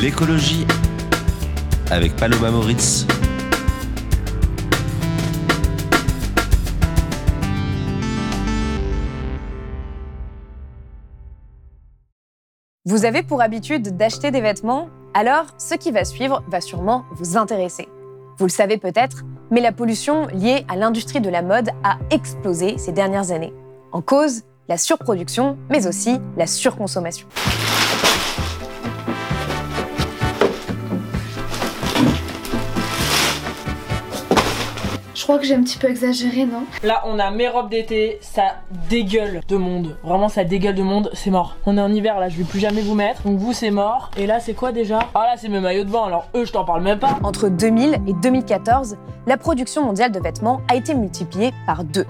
L'écologie avec Paloma Moritz. Vous avez pour habitude d'acheter des vêtements Alors, ce qui va suivre va sûrement vous intéresser. Vous le savez peut-être, mais la pollution liée à l'industrie de la mode a explosé ces dernières années. En cause, la surproduction, mais aussi la surconsommation. Crois que j'ai un petit peu exagéré, non Là, on a mes robes d'été, ça dégueule de monde. Vraiment, ça dégueule de monde, c'est mort. On est en hiver là, je vais plus jamais vous mettre. Donc vous, c'est mort. Et là, c'est quoi déjà? Ah là, c'est mes maillots de bain. Alors eux, je t'en parle même pas. Entre 2000 et 2014, la production mondiale de vêtements a été multipliée par deux.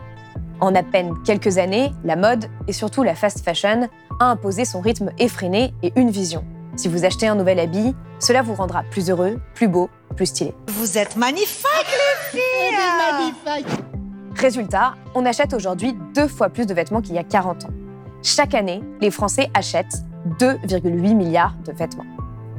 En à peine quelques années, la mode et surtout la fast fashion a imposé son rythme effréné et une vision. Si vous achetez un nouvel habit, cela vous rendra plus heureux, plus beau, plus stylé. Vous êtes magnifiques, les filles Résultat, on achète aujourd'hui deux fois plus de vêtements qu'il y a 40 ans. Chaque année, les Français achètent 2,8 milliards de vêtements.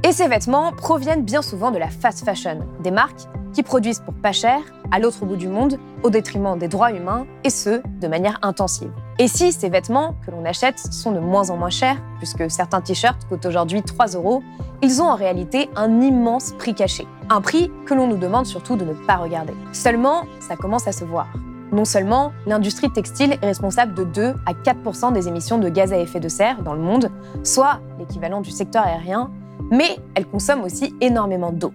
Et ces vêtements proviennent bien souvent de la fast fashion, des marques qui produisent pour pas cher, à l'autre bout du monde, au détriment des droits humains, et ce, de manière intensive. Et si ces vêtements que l'on achète sont de moins en moins chers, puisque certains t-shirts coûtent aujourd'hui 3 euros, ils ont en réalité un immense prix caché. Un prix que l'on nous demande surtout de ne pas regarder. Seulement, ça commence à se voir. Non seulement l'industrie textile est responsable de 2 à 4% des émissions de gaz à effet de serre dans le monde, soit l'équivalent du secteur aérien, mais elle consomme aussi énormément d'eau.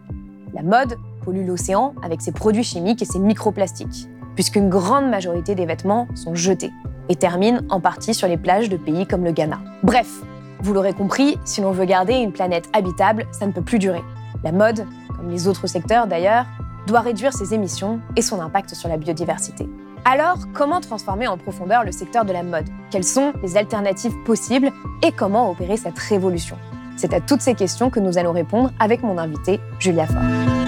La mode pollue l'océan avec ses produits chimiques et ses microplastiques, puisqu'une grande majorité des vêtements sont jetés et terminent en partie sur les plages de pays comme le Ghana. Bref, vous l'aurez compris, si l'on veut garder une planète habitable, ça ne peut plus durer. La mode, comme les autres secteurs d'ailleurs, doit réduire ses émissions et son impact sur la biodiversité. Alors, comment transformer en profondeur le secteur de la mode? Quelles sont les alternatives possibles et comment opérer cette révolution? C'est à toutes ces questions que nous allons répondre avec mon invité, Julia Faure.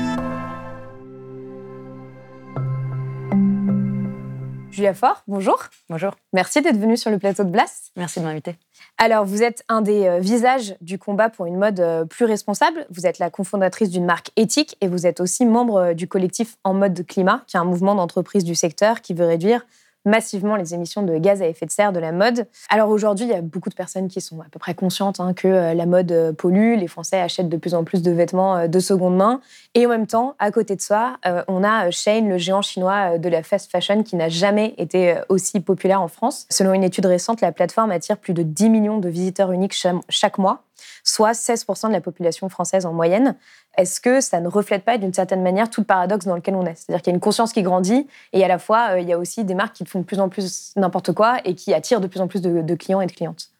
Julia Faure, bonjour. Bonjour. Merci d'être venue sur le plateau de Blast. Merci de m'inviter. Alors, vous êtes un des euh, visages du combat pour une mode euh, plus responsable. Vous êtes la cofondatrice d'une marque éthique et vous êtes aussi membre euh, du collectif En mode climat, qui est un mouvement d'entreprise du secteur qui veut réduire massivement les émissions de gaz à effet de serre de la mode. Alors aujourd'hui, il y a beaucoup de personnes qui sont à peu près conscientes hein, que euh, la mode euh, pollue, les Français achètent de plus en plus de vêtements euh, de seconde main. Et en même temps, à côté de ça, on a Shein, le géant chinois de la fast fashion, qui n'a jamais été aussi populaire en France. Selon une étude récente, la plateforme attire plus de 10 millions de visiteurs uniques chaque mois soit 16% de la population française en moyenne. Est-ce que ça ne reflète pas d'une certaine manière tout le paradoxe dans lequel on est? C'est-à-dire qu'il y a une conscience qui grandit et à la fois, euh, il y a aussi des marques qui font de plus en plus n'importe quoi et qui attirent de plus en plus de, clients et de clientes.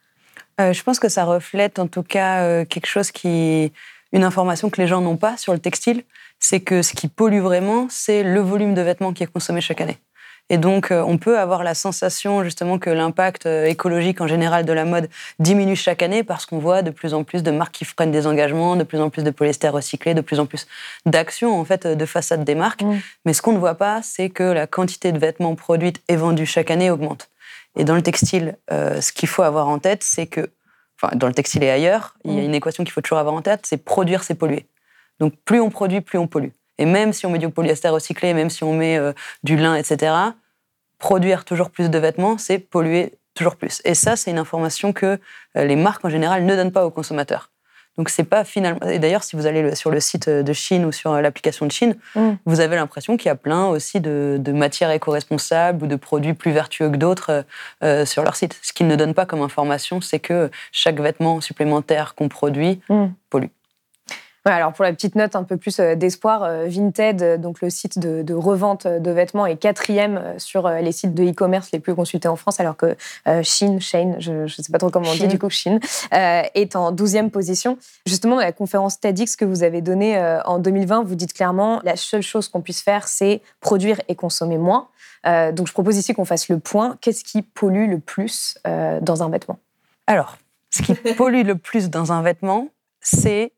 Euh, je pense que ça reflète en tout cas euh, quelque chose qui. une information que les gens n'ont pas sur le textile, c'est que ce qui pollue vraiment, c'est le volume de vêtements qui est consommé chaque année. Et donc, euh, on peut avoir la sensation justement que l'impact euh, écologique en général de la mode diminue chaque année parce qu'on voit de plus en plus de marques qui prennent des engagements, de plus en plus de polyester recyclé, de plus en plus d'actions en fait de façade des marques. Mais ce qu'on ne voit pas, c'est que la quantité de vêtements produits et vendus chaque année augmente. Et dans le textile, euh, ce qu'il faut avoir en tête, c'est que, enfin, dans le textile et ailleurs, il y a une équation qu'il faut toujours avoir en tête, c'est produire, c'est polluer. Donc, plus on produit, plus on pollue. Et même si on met du polyester recyclé, même si on met euh, du lin, etc., produire toujours plus de vêtements, c'est polluer toujours plus. Et ça, c'est une information que euh, les marques en général ne donnent pas aux consommateurs. Donc c'est pas finalement. Et d'ailleurs, si vous allez sur le site de Chine ou sur euh, l'application de Chine, mm. vous avez l'impression qu'il y a plein aussi de, matières éco-responsables ou de produits plus vertueux que d'autres sur leur site. Ce qu'ils ne donnent pas comme information, c'est que chaque vêtement supplémentaire qu'on produit mm. pollue. Alors pour la petite note un peu plus euh, d'espoir, euh, Vinted, euh, donc le site de, de revente de vêtements, est quatrième sur les sites de e-commerce les plus consultés en France, alors que Shein, Shane, je ne sais pas trop comment on dit Shein. du coup, Shein, euh, est en 12e position. Justement, la conférence TEDx que vous avez donnée en 2020, vous dites clairement la seule chose qu'on puisse faire, c'est produire et consommer moins. Euh, donc je propose ici qu'on fasse le point. Qu'est-ce qui pollue le plus euh, dans un vêtement? Alors, ce qui pollue le plus dans un vêtement, c'est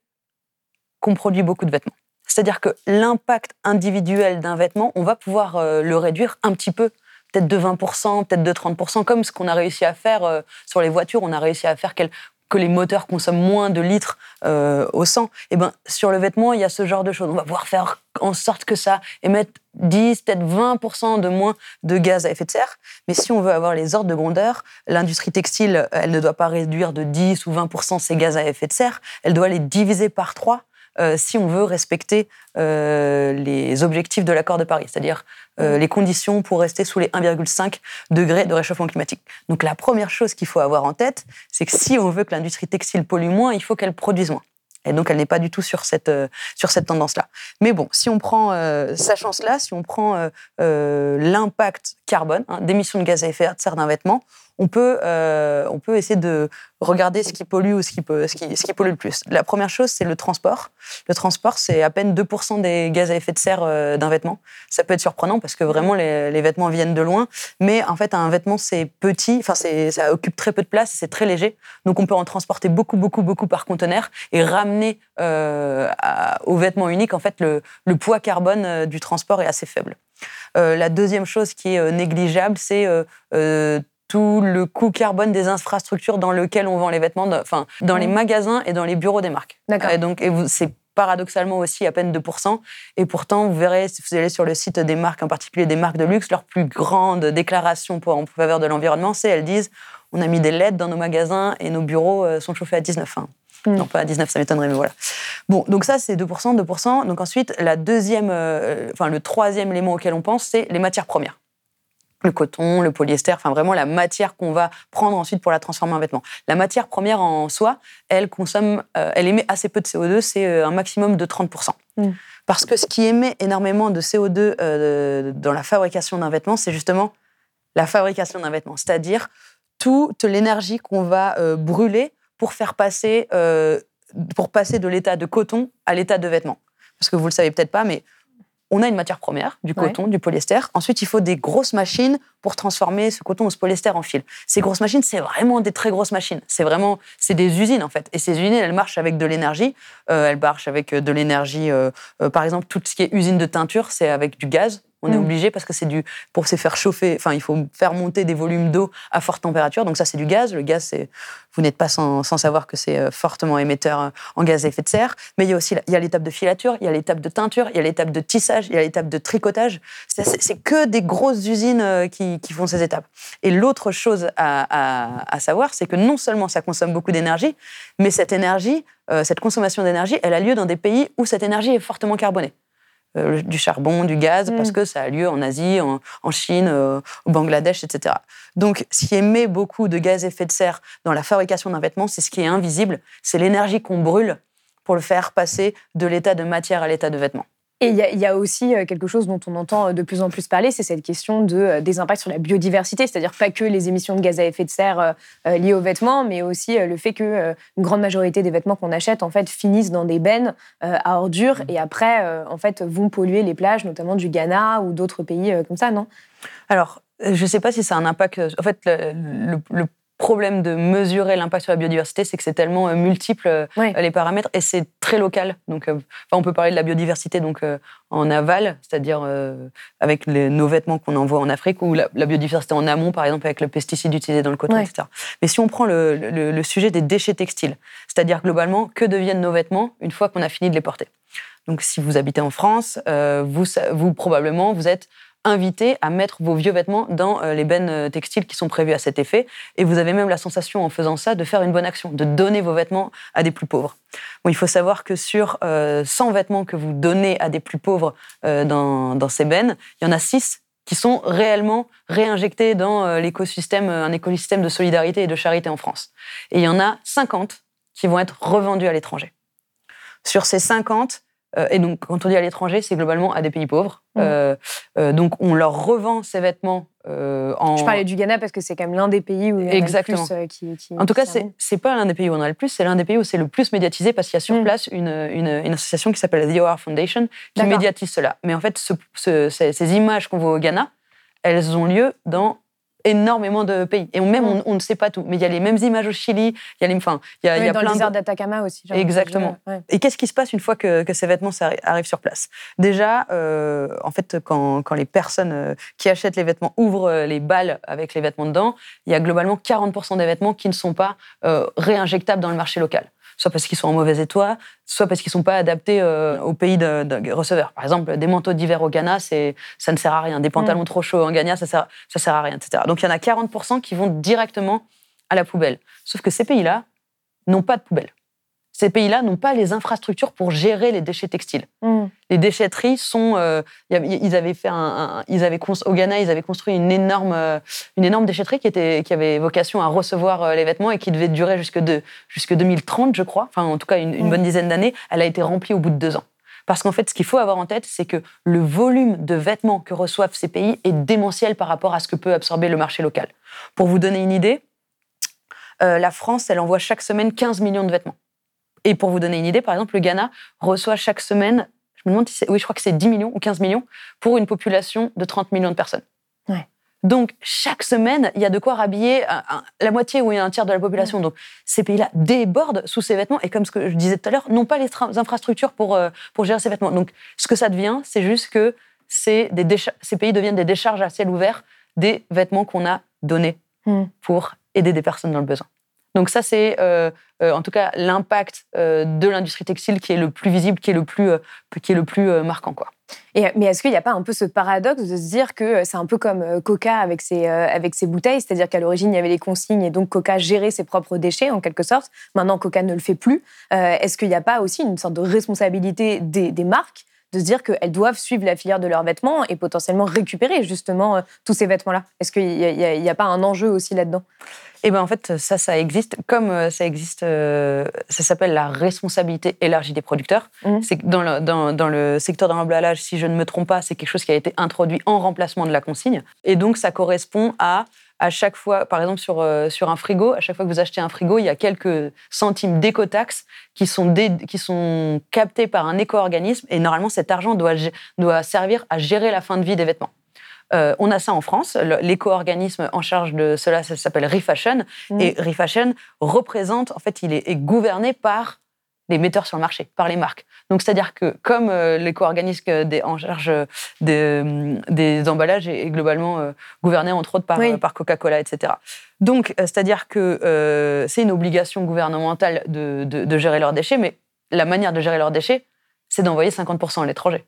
qu'on produit beaucoup de vêtements. C'est-à-dire que l'impact individuel d'un vêtement, on va pouvoir euh, le réduire un petit peu, peut-être de 20%, peut-être de 30%, comme ce qu'on a réussi à faire euh, sur les voitures. On a réussi à faire que les moteurs consomment moins de litres euh, au 100. Et ben, sur le vêtement, il y a ce genre de choses. On va pouvoir faire en sorte que ça émette 10, peut-être 20% de moins de gaz à effet de serre. Mais si on veut avoir les ordres de grandeur, l'industrie textile, elle ne doit pas réduire de 10 ou 20% ses gaz à effet de serre, elle doit les diviser par 3 si on veut respecter euh, les objectifs de l'accord de Paris, c'est-à-dire euh, les conditions pour rester sous les 1,5 degrés de réchauffement climatique. Donc la première chose qu'il faut avoir en tête, c'est que si on veut que l'industrie textile pollue moins, il faut qu'elle produise moins. Et donc, elle n'est pas du tout sur cette, euh, sur cette tendance-là. Mais bon, si on prend, euh, sachant cela, si on prend euh, euh, l'impact carbone hein, d'émissions de gaz à effet de serre d'un vêtement, on peut, euh, on peut essayer de regarder ce qui pollue ou ce qui, ce qui, ce qui pollue le plus. La première chose, c'est le transport. Le transport, c'est à peine 2% des gaz à effet de serre euh, d'un vêtement. Ça peut être surprenant parce que vraiment, les, les vêtements viennent de loin. Mais en fait, un vêtement, c'est petit, enfin, ça occupe très peu de place, c'est très léger. Donc, on peut en transporter beaucoup, beaucoup, beaucoup par conteneur et ramener euh, à- au vêtement unique, en fait, le, le poids carbone euh, du transport est assez faible. Euh, la deuxième chose qui est euh, négligeable, c'est euh, tout le coût carbone des infrastructures dans lesquelles on vend les vêtements, enfin, dans les Mhm. magasins et dans les bureaux des marques. D'accord. Et donc, et c'est paradoxalement aussi à peine 2%. Et pourtant, vous verrez, si vous allez sur le site des marques, en particulier des marques de luxe, leur plus grande déclaration en faveur de l'environnement, c'est elles disent on a mis des LED dans nos magasins et nos bureaux euh, sont chauffés à 19. Hein. Mm. Non, pas à 19, ça m'étonnerait, mais voilà. Bon, donc ça, c'est 2%, 2%. Donc ensuite, la deuxième, euh, enfin, le troisième élément auquel on pense, c'est les matières premières le coton, le polyester, enfin vraiment la matière qu'on va prendre ensuite pour la transformer en vêtement. La matière première en soi, elle consomme, euh, elle émet assez peu de CO2, c'est euh, un maximum de 30%. Mm. Parce que ce qui émet énormément de CO2 euh, dans la fabrication d'un vêtement, c'est justement la fabrication d'un vêtement, c'est-à-dire toute l'énergie qu'on va euh, brûler pour faire passer, pour passer de l'état de coton à l'état de vêtement. Parce que vous le savez peut-être pas, mais on a une matière première, du Ouais. coton, du polyester. Ensuite, il faut des grosses machines pour transformer ce coton ou ce polyester en fil. Ces grosses machines, c'est vraiment des très grosses machines. C'est vraiment, c'est des usines en fait. Et ces usines, elles marchent avec de l'énergie. Euh, elles marchent avec euh, de l'énergie. euh, euh, par exemple, tout ce qui est usine de teinture, c'est avec du gaz. On est Mm. obligé parce que c'est du pour se faire chauffer. Enfin, il faut faire monter des volumes d'eau à forte température. Donc ça, c'est du gaz. Le gaz, c'est vous n'êtes pas sans, sans savoir que c'est euh, fortement émetteur euh, en gaz à effet de serre. Mais il y a aussi il y a l'étape de filature, il y a l'étape de teinture, il y a l'étape de tissage, il y a l'étape de tricotage. C'est que des grosses usines euh, qui, qui font ces étapes. Et l'autre chose à, à- à savoir, c'est que non seulement ça consomme beaucoup d'énergie, mais cette énergie, cette consommation d'énergie, elle a lieu dans des pays où cette énergie est fortement carbonée. Euh, du charbon, du gaz, Mm. parce que ça a lieu en Asie, en, en Chine, euh, au Bangladesh, etc. Donc, ce qui émet beaucoup de gaz à effet de serre dans la fabrication d'un vêtement, c'est ce qui est invisible, c'est l'énergie qu'on brûle pour le faire passer de l'état de matière à l'état de vêtement. Et il y, a- il y a aussi euh, quelque chose dont on entend euh, de plus en plus parler, c'est cette question de, euh, des impacts sur la biodiversité, c'est-à-dire pas que les émissions de gaz à effet de serre euh, liées aux vêtements, mais aussi le fait que euh, une grande majorité des vêtements qu'on achète en fait finissent dans des bennes euh, à ordures. Et après en fait vont polluer les plages, notamment du Ghana ou d'autres pays comme ça, non? Alors, je ne sais pas si ça a un impact. En fait, le, le- le problème de mesurer l'impact sur la biodiversité, c'est que c'est tellement euh, multiple euh, Ouais. les paramètres et c'est très local. Donc, euh, enfin, on peut parler de la biodiversité donc euh, en aval, c'est-à-dire euh, avec les- nos vêtements qu'on envoie en Afrique, ou la, la biodiversité en amont, par exemple avec le pesticide utilisé dans le coton, etc. Mais si on prend le, le- le sujet des déchets textiles, c'est-à-dire globalement que deviennent nos vêtements une fois qu'on a fini de les porter? Donc, si vous habitez en France, euh, vous, vous probablement vous êtes invité à mettre vos vieux vêtements dans euh, les bennes euh, textiles qui sont prévues à cet effet. Et vous avez même la sensation, en faisant ça, de faire une bonne action, de donner vos vêtements à des plus pauvres. Il faut savoir que sur euh, 100 vêtements que vous donnez à des plus pauvres euh, dans, ces bennes, il y en a 6 qui sont réellement réinjectés dans euh, l'écosystème, euh, un écosystème de solidarité et de charité en France. Et il y en a 50 qui vont être revendus à l'étranger. Sur ces 50, euh, et donc quand on dit à l'étranger, c'est globalement à des pays pauvres. Mhm. Euh, euh, donc on leur revend ces vêtements euh, en. Je parlais du Ghana parce que c'est quand même l'un des pays où il y en a le Exactement. plus euh, qui, qui- En tout qui cas, c'est pas l'un des pays où on en a le plus, c'est l'un des pays où c'est le plus médiatisé parce qu'il y a sur Mm. place une, une, une association qui s'appelle The OR Foundation qui médiatise cela. Mais en fait, ce- ce- ces, ces images qu'on voit au Ghana, elles ont lieu dans énormément de pays. Et on- même, on, on ne sait pas tout. Mais il y a les mêmes images au Chili, il y a les, enfin, il y a, il Oui, y a dans le plein désert d'Atacama aussi. Exactement. ouais. Et qu'est-ce qui se passe une fois que, que ces vêtements arrivent sur place? Déjà, euh, en fait, quand, quand les personnes euh, qui achètent les vêtements ouvrent euh, les balles avec les vêtements dedans, il y a globalement 40% des vêtements qui ne sont pas euh, réinjectables dans le marché local. Soit parce qu'ils sont en mauvais état, soit parce qu'ils ne sont pas adaptés euh, au pays de, de receveur. Par exemple, des manteaux d'hiver au Ghana, ça ne sert à rien. Des pantalons trop chauds en Ghana, ça ne sert, ça sert à rien, etc. Donc il y en a 40% qui vont directement à la poubelle. Sauf que ces pays-là n'ont pas de poubelle. Ces pays-là n'ont pas les infrastructures pour gérer les déchets textiles. Mm. Les déchetteries sont. euh, ils avaient fait un, un- ils avaient au Ghana, ils avaient construit une énorme, euh, une énorme déchetterie qui était, qui avait vocation à recevoir euh, les vêtements et qui devait durer jusque de, jusque 2030, je crois. Enfin, en tout cas, une, une Mm. bonne dizaine d'années. Elle a été remplie au bout de deux ans. Parce qu'en fait, ce qu'il faut avoir en tête, c'est que le volume de vêtements que reçoivent ces pays est démentiel par rapport à ce que peut absorber le marché local. Pour vous donner une idée, euh, la France, elle envoie chaque semaine 15 millions de vêtements. Et pour vous donner une idée, par exemple, le Ghana reçoit chaque semaine, je me demande si c'est, oui, je crois que c'est 10 millions ou 15 millions pour une population de 30 millions de personnes. Ouais. Donc, chaque semaine, il y a de quoi rhabiller la moitié ou un tiers de la population. Donc, ces pays-là débordent sous ces vêtements et, comme ce que je disais tout à l'heure, n'ont pas les infrastructures pour, euh, pour gérer ces vêtements. Donc, ce que ça devient, c'est juste que c'est des décha- ces pays deviennent des décharges à ciel ouvert des vêtements qu'on a donnés Mm. pour aider des personnes dans le besoin. Donc ça, c'est euh, euh, en tout cas l'impact euh, de l'industrie textile qui est le plus visible, qui est le plus, qui est le plus marquant. Quoi. Mais est-ce qu'il n'y a pas un peu ce paradoxe de se dire que c'est un peu comme Coca avec ses, avec ses bouteilles, c'est-à-dire qu'à l'origine, il y avait les consignes et donc Coca gérait ses propres déchets en quelque sorte. Maintenant, Coca ne le fait plus. Est-ce qu'il n'y a pas aussi une sorte de responsabilité des, des marques de se dire qu'elles doivent suivre la filière de leurs vêtements et potentiellement récupérer justement euh, tous ces vêtements-là Est-ce qu'il n'y a, pas un enjeu aussi là-dedans? Et ben en fait, ça, ça existe. Comme euh, ça existe, euh, ça s'appelle la responsabilité élargie des producteurs. Mhm. C'est que dans le, dans, dans le secteur de l'emballage, si je ne me trompe pas, c'est quelque chose qui a été introduit en remplacement de la consigne. Et donc, ça correspond à à chaque fois, par exemple sur, euh, sur un frigo, à chaque fois que vous achetez un frigo, il y a quelques centimes d'écotaxes qui sont, dé- qui sont captés par un éco-organisme et normalement cet argent doit, doit servir à gérer la fin de vie des vêtements. Euh, on a ça en France. L'éco-organisme en charge de cela, ça s'appelle Refashion. Mhm. Et Refashion représente, en fait, il est, est gouverné par les metteurs sur le marché, par les marques. Donc, c'est-à-dire que comme euh, l'éco-organisme en charge des, des emballages est, est globalement euh, gouverné, entre autres, par, Oui. euh, par Coca-Cola, etc. Donc, euh, c'est-à-dire que euh, c'est une obligation gouvernementale de, de- de gérer leurs déchets, mais la manière de gérer leurs déchets, c'est d'envoyer 50% à l'étranger.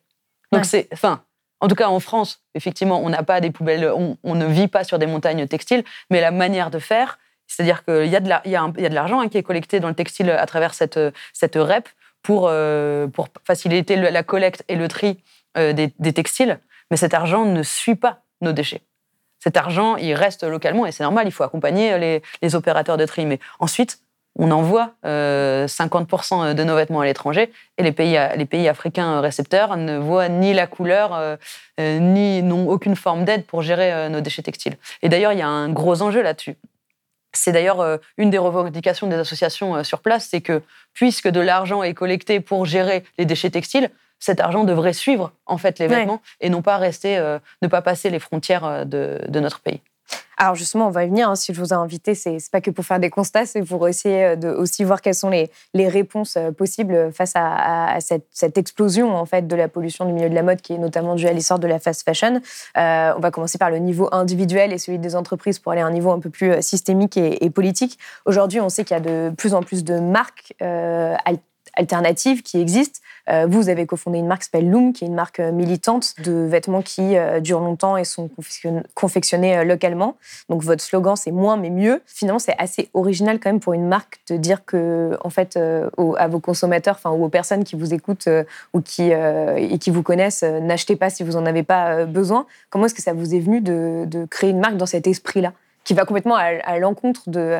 Donc, Ouais. c'est... Enfin, en tout cas, en France, effectivement, on n'a pas des poubelles, on, on ne vit pas sur des montagnes textiles, mais la manière de faire, c'est-à-dire qu'il y a de l'argent hein, qui est collecté dans le textile à travers cette, REP pour, euh, faciliter la collecte et le tri euh, des, textiles, mais cet argent ne suit pas nos déchets. Cet argent, il reste localement et c'est normal, il faut accompagner les, opérateurs de tri. Mais ensuite, on envoie euh, 50% de nos vêtements à l'étranger et les pays, africains récepteurs ne voient ni la couleur, euh, euh, ni n'ont aucune forme d'aide pour gérer euh, nos déchets textiles. Et d'ailleurs, il y a un gros enjeu là-dessus. C'est d'ailleurs euh, une des revendications des associations euh, sur place, c'est que puisque de l'argent est collecté pour gérer les déchets textiles, cet argent devrait suivre en fait les Ouais. vêtements et non pas rester, euh, ne pas passer les frontières de, de notre pays. Alors justement, on va y venir. hein. Si je vous ai invité, c'est pas que pour faire des constats, c'est pour essayer euh, de aussi voir quelles sont les, réponses euh, possibles face à, cette, explosion en fait de la pollution du milieu de la mode, qui est notamment due à l'essor de la fast fashion. Euh, on va commencer par le niveau individuel et celui des entreprises pour aller à un niveau un peu plus euh, systémique et, politique. Aujourd'hui, on sait qu'il y a de plus en plus de marques euh, alternatives qui existent. Euh, vous avez cofondé une marque qui s'appelle Loom, qui est une marque euh, militante de vêtements qui euh, durent longtemps et sont confection- confectionnés localement. Donc votre slogan c'est moins mais mieux. Finalement c'est assez original quand même pour une marque de dire que en fait à vos consommateurs, enfin ou aux personnes qui vous écoutent ou qui et qui vous connaissent, n'achetez pas si vous en avez pas besoin. Comment est-ce que ça vous est venu de, créer une marque dans cet esprit-là qui va complètement à, l'encontre de,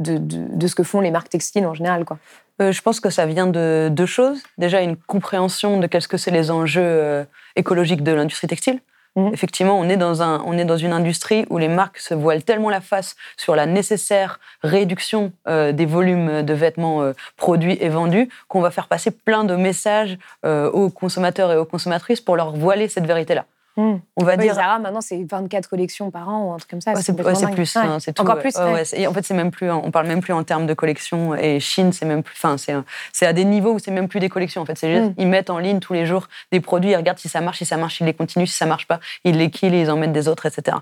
de, de- de ce que font les marques textiles en général quoi. Euh, je pense que ça vient de deux choses. Déjà, une compréhension de qu'est-ce que c'est les enjeux euh, écologiques de l'industrie textile. Mhm. Effectivement, on est, dans un, on est dans une industrie où les marques se voilent tellement la face sur la nécessaire réduction euh, des volumes de vêtements euh, produits et vendus qu'on va faire passer plein de messages euh, aux consommateurs et aux consommatrices pour leur voiler cette vérité-là. Hmm. On va dire Zara, maintenant, c'est 24 collections par an ou un truc comme ça. Ouais, c'est ouais, plus, hein, c'est. Encore plus, et en fait, c'est même plus, on parle même plus en termes de collection. Et Chine, c'est même plus, enfin, c'est, à des niveaux où c'est même plus des collections. En fait, c'est juste, Mm. ils mettent en ligne tous les jours des produits, ils regardent si ça marche, si ça marche, ils les continuent, si ça marche pas, ils les killent et ils en mettent des autres, etc.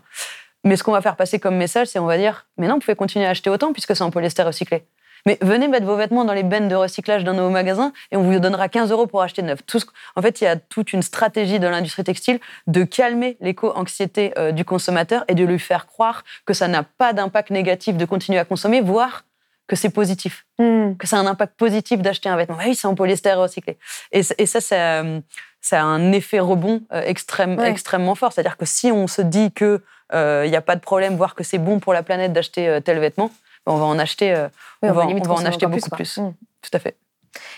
Mais ce qu'on va faire passer comme message, c'est on va dire, mais non, vous pouvez continuer à acheter autant puisque c'est en polyester recyclé. Mais venez mettre vos vêtements dans les bennes de recyclage dans nos magasins et on vous donnera 15 euros pour acheter neuf. Tout ce- en fait, il y a toute une stratégie de l'industrie textile de calmer l'éco-anxiété euh, du consommateur et de lui faire croire que ça n'a pas d'impact négatif de continuer à consommer, voire que c'est positif, Hmm. que ça a un impact positif d'acheter un vêtement. Ah oui, c'est en polyester recyclé. Et, ça, ça, euh, ça a un effet rebond euh, extrême, Ouais. extrêmement fort. C'est-à-dire que si on se dit que euh, il n'y a pas de problème, voire que c'est bon pour la planète d'acheter tel vêtement, on va en acheter, euh, Oui, on va, limite on va en acheter beaucoup plus. Hmm. Tout à fait.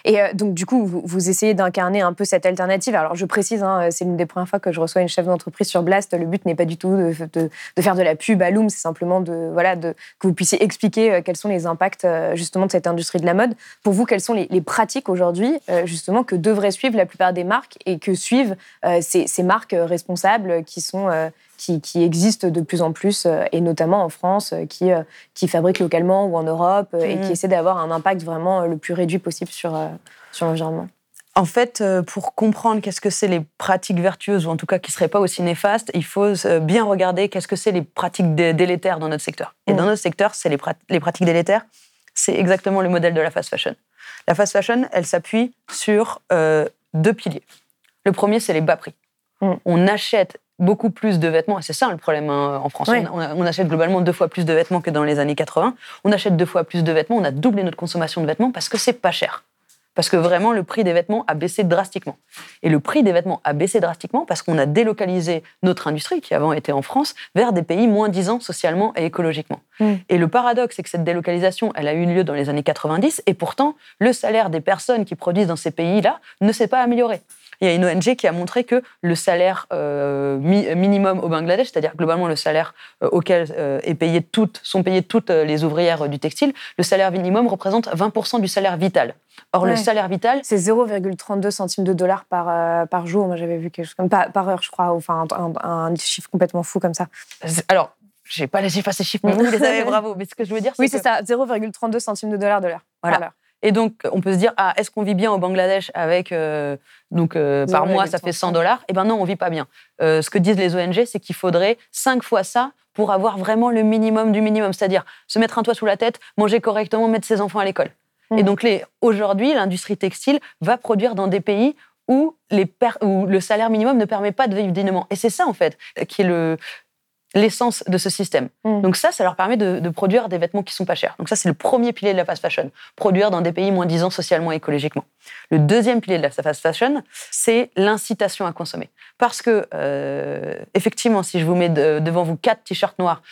Et euh, donc, du coup, vous, vous essayez d'incarner un peu cette alternative. Alors, je précise, hein, c'est l'une des premières fois que je reçois une chef d'entreprise sur Blast. Le but n'est pas du tout de, de- de faire de la pub à Loom, c'est simplement de, voilà, de, que vous puissiez expliquer euh, quels sont les impacts euh, justement de cette industrie de la mode. Pour vous, quelles sont les, les pratiques aujourd'hui, euh, justement, que devraient suivre la plupart des marques et que suivent euh, ces, ces marques euh, responsables qui sont. euh, qui, qui existent de plus en plus, euh, et notamment en France, euh, qui, euh, qui fabriquent localement ou en Europe, et Mhm. qui essaient d'avoir un impact vraiment le plus réduit possible sur, sur l'environnement. En fait, pour comprendre qu'est-ce que c'est les pratiques vertueuses, ou en tout cas qui ne seraient pas aussi néfastes, il faut bien regarder qu'est-ce que c'est les pratiques dé- délétères dans notre secteur. Et Mm. dans notre secteur, c'est les, prat- les pratiques délétères, c'est exactement le modèle de la fast fashion. La fast fashion, elle s'appuie sur euh, deux piliers. Le premier, c'est les bas prix. Mm. On achète beaucoup plus de vêtements, et c'est ça le problème hein, en France. On achète globalement deux fois plus de vêtements que dans les années 80. On achète deux fois plus de vêtements, on a doublé notre consommation de vêtements parce que c'est pas cher. Parce que vraiment, le prix des vêtements a baissé drastiquement. Et le prix des vêtements a baissé drastiquement parce qu'on a délocalisé notre industrie, qui avant était en France, vers des pays moins disants socialement et écologiquement. Mm. Et le paradoxe, c'est que cette délocalisation, elle a eu lieu dans les années 90, et pourtant, le salaire des personnes qui produisent dans ces pays-là ne s'est pas amélioré. Il y a une ONG qui a montré que le salaire euh, mi- minimum au Bangladesh, c'est-à-dire globalement le salaire euh, auquel euh, est payé toutes, sont payées toutes les ouvrières du textile, le salaire minimum représente 20% du salaire vital. Or, le salaire vital, C'est 0,32 centimes de dollars par, par jour. Moi, j'avais vu quelque chose comme par, par heure, je crois. Enfin, un, un- un chiffre complètement fou comme ça. alors, j'ai pas les chiffres à ces chiffres, mais vous les avez, bravo. Mais ce que je veux dire, c'est Oui, que- c'est ça. 0,32 centimes de dollars de l'heure. Voilà. Et donc, on peut se dire, ah, est-ce qu'on vit bien au Bangladesh avec, euh, donc, euh, par mois, ça fait 100 dollars? Eh ben non, on vit pas bien. Euh, ce que disent les ONG, c'est qu'il faudrait cinq fois ça pour avoir vraiment le minimum du minimum, c'est-à-dire se mettre un toit sous la tête, manger correctement, mettre ses enfants à l'école. Et donc, les- aujourd'hui, l'industrie textile va produire dans des pays où, les où le salaire minimum ne permet pas de vivre dignement. Et c'est ça, en fait, qui est le l'essence de ce système. Mm. Donc ça, ça leur permet de, de produire des vêtements qui sont pas chers. Donc ça, c'est le premier pilier de la fast fashion, produire dans des pays moins disants socialement et écologiquement. Le deuxième pilier de la fast fashion, c'est l'incitation à consommer. Parce que, euh, effectivement, si je vous mets de- devant vous quatre t-shirts noirs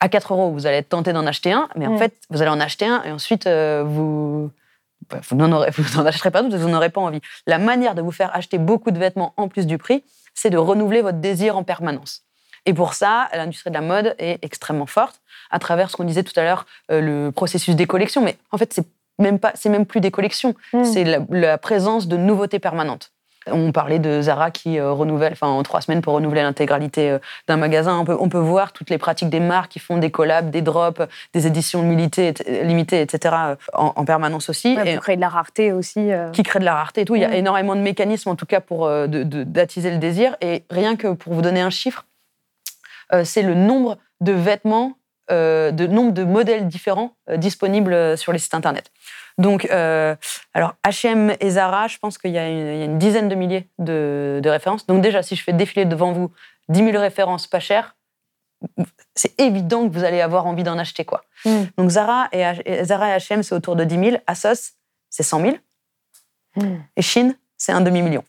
à 4 euros, vous allez être tenté d'en acheter un, mais en Mm. fait, vous allez en acheter un et ensuite, euh, vous... bah, Vous n'en achèterez pas d'autres, vous n'en aurez pas envie. La manière de vous faire acheter beaucoup de vêtements en plus du prix, c'est de renouveler votre désir en permanence. Et pour ça, l'industrie de la mode est extrêmement forte à travers ce qu'on disait tout à l'heure, euh, le processus des collections. Mais en fait, c'est même pas, c'est même plus des collections, Mm. c'est la, la présence de nouveautés permanentes. On parlait de Zara qui euh, renouvelle, enfin en trois semaines pour renouveler l'intégralité euh, d'un magasin. On peut, on peut voir toutes les pratiques des marques qui font des collabs, des drops, des éditions limitées, et- limitées etc. en, en permanence aussi. Ouais, Et- pour créer de la rareté aussi. qui crée de la rareté et tout. Il y a Mm. énormément de mécanismes, en tout cas, pour d'attiser le désir. Et rien que pour vous donner un chiffre, c'est le nombre de vêtements, euh, de nombre de modèles différents euh, disponibles euh, sur les sites internet. Donc, euh, alors H&M et Zara, je pense qu'il y, a une- il y a une dizaine de milliers de, de références. Donc déjà, si je fais défiler devant vous 10 000 références pas chères, c'est évident que vous allez avoir envie d'en acheter quoi. Mm. Donc Zara et, Zara et H&M, c'est autour de 10 000. Asos, c'est 100 000. Mm. Et Chine, c'est un demi-million.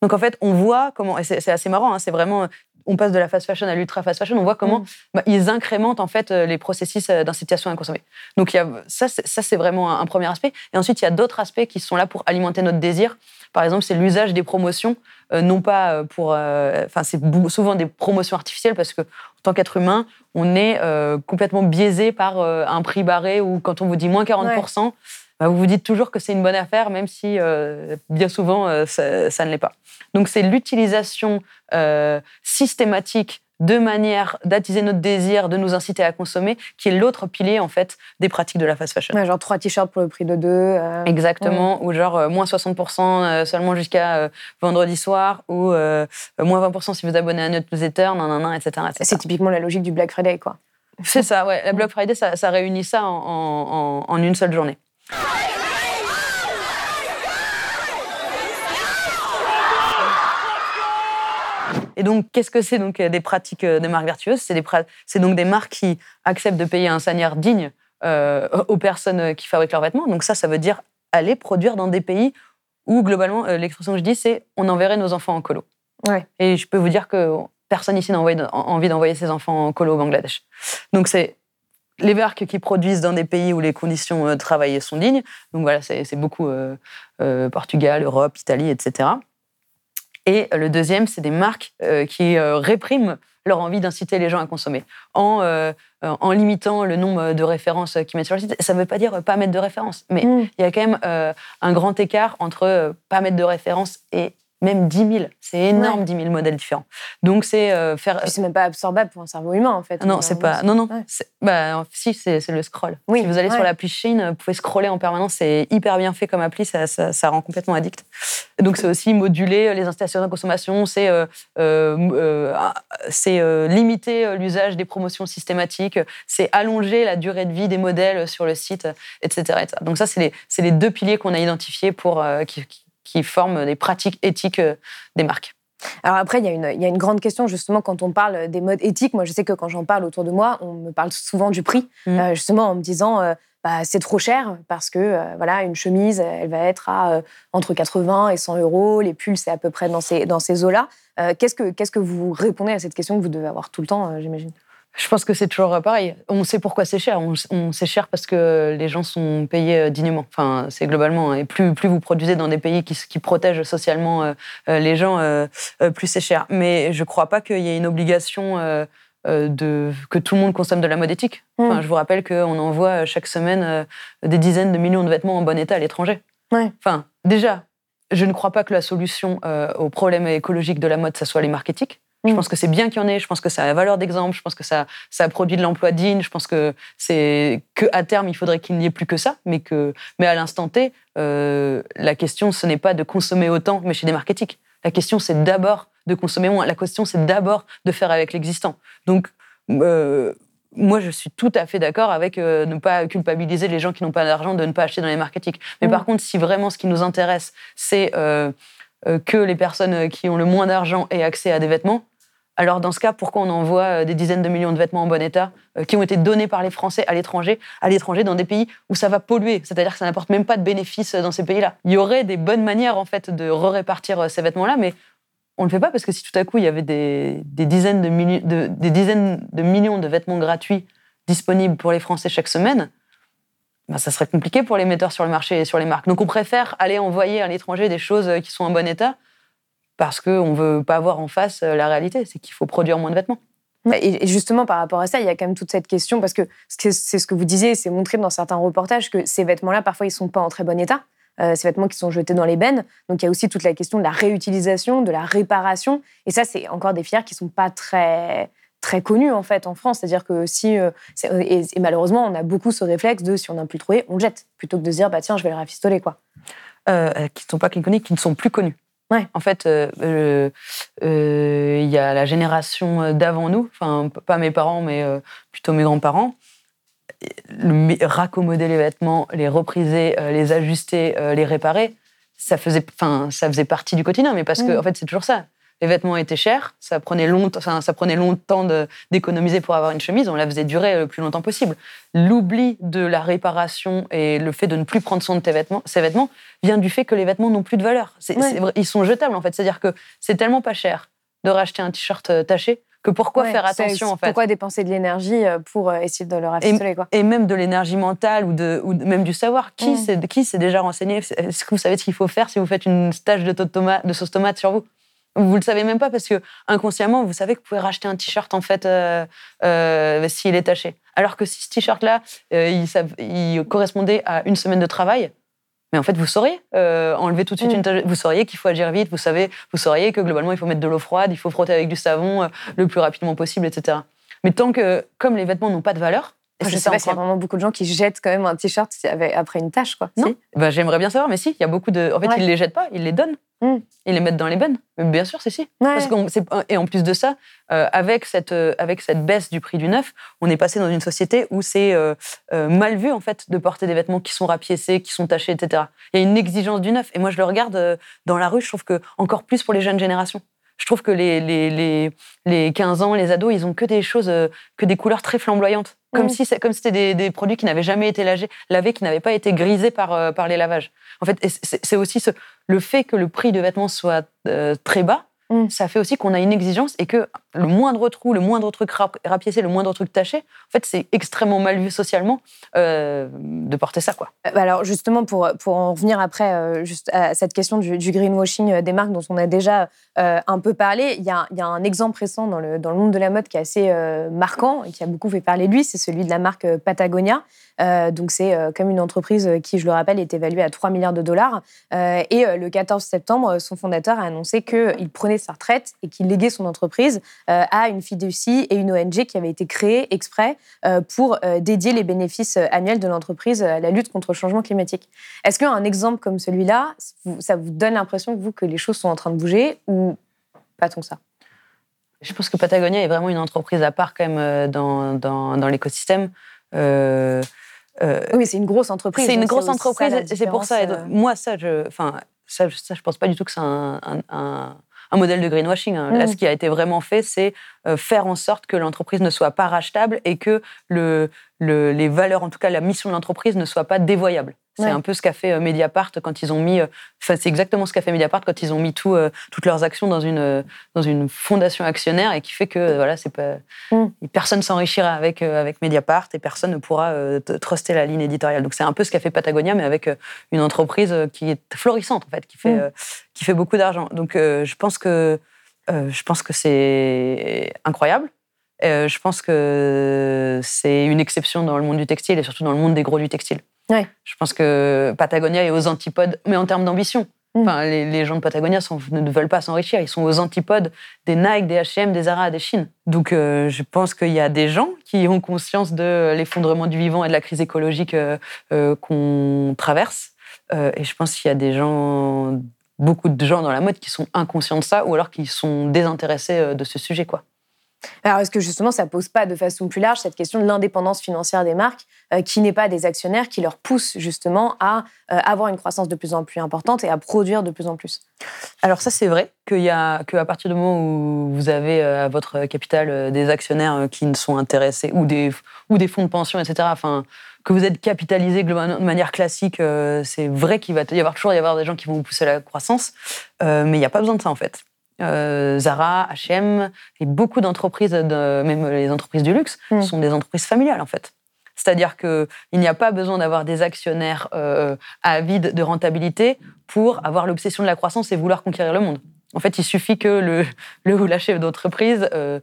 Donc en fait, on voit comment, et c'est c'est assez marrant, hein, c'est vraiment, on passe de la fast fashion à l'ultra fast fashion, on voit comment Mm. bah, ils incrémentent en fait euh, les processus euh, d'incitation à consommer. Donc il y a, ça, c'est, vraiment un, un premier aspect. Et ensuite, il y a d'autres aspects qui sont là pour alimenter notre désir. Par exemple, c'est l'usage des promotions, euh, non pas pour. euh, Enfin, c'est souvent des promotions artificielles parce que, en tant qu'être humain, on est euh, complètement biaisé par un prix barré ou quand on vous dit moins 40%, bah, vous vous dites toujours que c'est une bonne affaire, même si euh, bien souvent euh, ça, ça ne l'est pas. Donc, c'est l'utilisation euh, systématique de manière d'attiser notre désir, de nous inciter à consommer, qui est l'autre pilier en fait des pratiques de la fast fashion. Ouais, genre trois t-shirts pour le prix de deux. euh, Exactement, ou genre euh, moins 60% euh, seulement jusqu'à euh, vendredi soir, ou moins 20% si vous abonnez à notre newsletter, nanana, etc. etc. C'est typiquement la logique du Black Friday, quoi. C'est ça, ouais. La Black Friday, ça, ça réunit ça en, en- en- en une seule journée. Et donc, qu'est-ce que c'est donc euh, des pratiques euh, des marques vertueuses? C'est des donc des marques qui acceptent de payer un salaire digne euh, aux personnes qui fabriquent leurs vêtements. Donc ça, ça veut dire aller produire dans des pays où globalement, l'expression que je dis, c'est on enverrait nos enfants en colo. Ouais. Et je peux vous dire que personne ici n'a envie d'envoyer ses enfants en colo au Bangladesh. Donc c'est les marques qui produisent dans des pays où les conditions euh, de travail sont dignes. Donc voilà, c'est beaucoup euh, euh, Portugal, Europe, Italie, etc. Et le deuxième, c'est des marques euh, qui répriment leur envie d'inciter les gens à consommer en, en limitant le nombre de références qu'ils mettent sur le site. Ça ne veut pas dire pas mettre de références, mais Mm. il y a quand même un grand écart entre pas mettre de références et même 10 000. C'est énorme, Ouais. 10 000 modèles différents. Donc c'est euh, faire... C'est même pas absorbable pour un cerveau humain, en fait. Non, c'est pas. Non, non. Ouais. Bah, si, c'est le scroll. Oui, si vous allez sur l'appli Shein, vous pouvez scroller en permanence. C'est hyper bien fait comme appli. Ça, ça, ça rend complètement addict. Donc, c'est aussi moduler les incitations de consommation. C'est euh, euh, euh, euh, limiter euh, l'usage des promotions systématiques. C'est allonger la durée de vie des modèles sur le site, etc. etc. Donc, ça, c'est les, les deux piliers qu'on a identifiés pour, euh, qui, qui- qui forment les pratiques éthiques euh, des marques. Alors après, il y, a une- il y a une grande question justement quand on parle des modes éthiques. Moi, je sais que quand j'en parle autour de moi, on me parle souvent du prix, Mm. euh, justement en me disant euh, bah, c'est trop cher parce que euh, voilà une chemise, elle va être à entre 80 et 100 euros. Les pulls, c'est à peu près dans ces dans ces eaux-là. Qu'est-ce que qu'est-ce que vous répondez à cette question que vous devez avoir tout le temps, j'imagine? Je pense que c'est toujours euh, pareil. On sait pourquoi c'est cher. On, on- c'est cher parce que les gens sont payés euh, dignement. Enfin, c'est globalement. hein. Et plus, plus vous produisez dans des pays qui, protègent socialement euh, les gens, euh, plus c'est cher. Mais je ne crois pas qu'il y ait une obligation euh, de, que tout le monde consomme de la mode éthique. Enfin, Mm. Je vous rappelle qu'on envoie chaque semaine des dizaines de millions de vêtements en bon état à l'étranger. Ouais. Enfin, déjà, je ne crois pas que la solution aux problèmes écologiques de la mode, ça soit les marques éthiques. Je Mm. pense que c'est bien qu'il y en ait. Je pense que ça a la valeur d'exemple. Je pense que ça, ça produit de l'emploi digne. Je pense que c'est que à terme, il faudrait qu'il n'y ait plus que ça. Mais que, mais à l'instant T, euh, la question, ce n'est pas de consommer autant, mais chez des éthiques. La question, c'est d'abord de consommer moins. La question, c'est d'abord de faire avec l'existant. Donc, euh, moi, je suis tout à fait d'accord avec euh, ne pas culpabiliser les gens qui n'ont pas d'argent de ne pas acheter dans les éthiques. Mais Mm. par contre, si vraiment ce qui nous intéresse, c'est euh, euh, que les personnes qui ont le moins d'argent aient accès à des vêtements, alors dans ce cas, pourquoi on envoie euh, des dizaines de millions de vêtements en bon état euh, qui ont été donnés par les Français à l'étranger, à l'étranger dans des pays où ça va polluer, c'est-à-dire que ça n'apporte même pas de bénéfices euh, dans ces pays-là. Il y aurait des bonnes manières en fait de répartir ces vêtements-là, mais on ne le fait pas parce que si tout à coup il y avait des, dizaines, de, des dizaines de millions de vêtements gratuits disponibles pour les Français chaque semaine, ben, ça serait compliqué pour les metteurs sur le marché et sur les marques. Donc on préfère aller envoyer à l'étranger des choses qui sont en bon état parce qu'on ne veut pas voir en face euh, la réalité, c'est qu'il faut produire moins de vêtements. Et justement, par rapport à ça, il y a quand même toute cette question, parce que c'est ce que vous disiez, c'est montré dans certains reportages que ces vêtements-là, parfois, ils sont pas en très bon état. Euh, ces vêtements qui sont jetés dans les bennes. Donc, il y a aussi toute la question de la réutilisation, de la réparation. Et ça, c'est encore des filières qui sont pas très très connues, en fait, en France. C'est-à-dire que si... euh, et, et malheureusement, on a beaucoup ce réflexe de, si on n'a plus le trouvé, on le jette, plutôt que de se dire, bah tiens, je vais le rafistoler, quoi. euh, qui ne sont pas connus, qui ne sont plus connus. Ouais. En fait, euh, euh, euh, il y a la génération d'avant nous, enfin pas mes parents, mais euh, plutôt mes grands-parents, raccommoder les vêtements, les repriser, les ajuster, les réparer, ça faisait, enfin ça faisait partie du quotidien, mais parce que Mm. en fait c'est toujours ça. Les vêtements étaient chers, ça prenait longtemps, ça prenait longtemps d'économiser pour avoir une chemise, on la faisait durer le plus longtemps possible. L'oubli de la réparation et le fait de ne plus prendre soin de tes vêtements, ces vêtements vient du fait que les vêtements n'ont plus de valeur. Ouais. ils sont jetables en fait, c'est-à-dire que c'est tellement pas cher de racheter un t-shirt euh, taché que pourquoi Ouais, faire attention en fait? Pourquoi dépenser de l'énergie euh, pour euh, essayer de le rafistoler quoi? et même de l'énergie mentale ou, de, ou de- même du savoir. Qui Mm. s'est déjà renseigné? Est-ce que vous savez ce qu'il faut faire si vous faites une stage de, taux de, tomate, de sauce tomate sur vous? Vous le savez même pas parce que inconsciemment, vous savez que vous pouvez racheter un t-shirt en fait euh, euh, s'il est taché. Alors que si ce t-shirt-là, euh, il, correspondait à une semaine de travail, mais en fait, vous sauriez euh, enlever tout de suite Mm. une. Vous sauriez qu'il faut agir vite. Vous savez, vous sauriez que globalement, il faut mettre de l'eau froide, il faut frotter avec du savon euh, le plus rapidement possible, etc. Mais tant que, comme les vêtements n'ont pas de valeur, et Je sais pas s'il y a vraiment beaucoup de gens qui jettent quand même un t-shirt après une tâche quoi. Non. Si Bah, J'aimerais bien savoir, mais si, il y a beaucoup de. En fait, Ouais. ils les jettent pas, ils les donnent. Mm. Ils les mettent dans les bennes. Mais bien sûr, c'est si. Ouais. Parce et en plus de ça, euh, avec, cette, euh, avec cette baisse du prix du neuf, on est passé dans une société où c'est euh, mal vu en fait de porter des vêtements qui sont rapiécés, qui sont tachés, etc. Il y a une exigence du neuf. Et moi, je le regarde dans la rue, je trouve que encore plus pour les jeunes générations. Je trouve que les, les, les, les 15 ans, les ados, ils ont que des choses, que des couleurs très flamboyantes. Comme Mm. si comme c'était des, des produits qui n'avaient jamais été lavés, lavés qui n'avaient pas été grisés par, euh, par les lavages. En fait, c'est aussi ce, le fait que le prix de vêtements soit euh, très bas, Ça fait aussi qu'on a une exigence et que le moindre trou, le moindre truc rap- rapiécé, le moindre truc taché, en fait, c'est extrêmement mal vu socialement euh, de porter ça, quoi. Euh, bah Alors justement, pour, pour en revenir après euh, juste à cette question du, greenwashing des marques dont on a déjà un peu parlé, il y a, y a un exemple récent dans le, dans le monde de la mode qui est assez marquant et qui a beaucoup fait parler de lui, c'est celui de la marque Patagonia. Euh, donc c'est euh, comme une entreprise euh, qui, je le rappelle, est évaluée à 3 milliards de dollars. Et le 14 septembre, son fondateur a annoncé qu'il prenait sa retraite et qu'il léguait son entreprise à une fiducie et une ONG qui avait été créée exprès pour dédier les bénéfices annuels de l'entreprise à la lutte contre le changement climatique. Est-ce qu'un exemple comme celui-là, ça vous donne l'impression vous que les choses sont en train de bouger ou pas tant que ça? Je pense que Patagonia est vraiment une entreprise à part quand même dans, dans, l'écosystème. Euh, Oui, mais c'est une grosse entreprise. C'est une grosse entreprise, c'est pour ça. donc, Moi, ça, je, enfin, ça, ça, je pense pas du tout que c'est un, un- un- un modèle de greenwashing. hein. Là, Mm. ce qui a été vraiment fait, c'est euh, faire en sorte que l'entreprise ne soit pas rachetable et que le, le- les valeurs, en tout cas la mission de l'entreprise, ne soit pas dévoyable. C'est Ouais. un peu ce qu'a fait euh, Mediapart quand ils ont mis. euh, Enfin, c'est exactement ce qu'a fait Mediapart quand ils ont mis tout, euh, toutes leurs actions dans une dans une fondation actionnaire et qui fait que voilà, c'est pas Mm. personne s'enrichira avec euh, avec Mediapart et personne ne pourra euh, truster la ligne éditoriale. Donc c'est un peu ce qu'a fait Patagonia, mais avec une entreprise qui est florissante en fait, qui fait Mm. qui fait beaucoup d'argent. Donc je pense que je pense que c'est incroyable. Je pense que c'est une exception dans le monde du textile et surtout dans le monde des gros du textile. Ouais. Je pense que Patagonia est aux antipodes, mais en termes d'ambition. Mm. Enfin, les, les gens de Patagonia sont- ne veulent pas s'enrichir. Ils sont aux antipodes des Nike, des H&M, des Zara, des Chine. Donc, euh, je pense qu'il y a des gens qui ont conscience de l'effondrement du vivant et de la crise écologique euh, euh, qu'on traverse. Et je pense qu'il y a des gens, beaucoup de gens dans la mode qui sont inconscients de ça ou alors qui sont désintéressés de ce sujet, quoi. Alors, est-ce que justement, ça pose pas de façon plus large cette question de l'indépendance financière des marques, euh, qui n'est pas des actionnaires, qui leur pousse justement à euh, avoir une croissance de plus en plus importante et à produire de plus en plus? Alors ça, c'est vrai qu'à partir du moment où vous avez euh, à votre capital des actionnaires qui ne sont intéressés ou des ou des fonds de pension, etc. Enfin, que vous êtes capitalisé de manière classique, c'est vrai qu'il va y avoir toujours y avoir des gens qui vont vous pousser à la croissance, mais il n'y a pas besoin de ça en fait. Euh, Zara, H&M et beaucoup d'entreprises, de- même les entreprises du luxe, Mm. sont des entreprises familiales en fait. C'est-à-dire qu'il n'y a pas besoin d'avoir des actionnaires euh, avides de rentabilité pour avoir l'obsession de la croissance et vouloir conquérir le monde. En fait, il suffit que le, le ou la chef d'entreprise euh,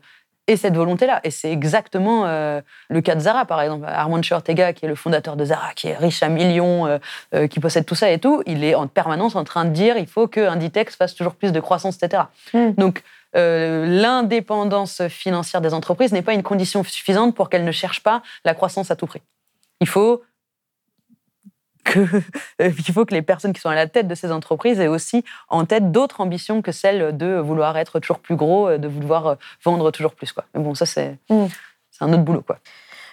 ait cette volonté-là. Et c'est exactement euh, le cas de Zara, par exemple. Armand Ortega, qui est le fondateur de Zara, qui est riche à millions, euh, euh, qui possède tout ça et tout, il est en permanence en train de dire il faut que Inditex fasse toujours plus de croissance, etc. Mm. Donc, l'indépendance financière des entreprises n'est pas une condition suffisante pour qu'elles ne cherchent pas la croissance à tout prix. Il faut euh, il faut que les personnes qui sont à la tête de ces entreprises aient aussi en tête d'autres ambitions que celle de vouloir être toujours plus gros, euh, de vouloir euh, vendre toujours plus. Quoi. Mais bon, ça, c'est Mm. c'est un autre boulot. Quoi.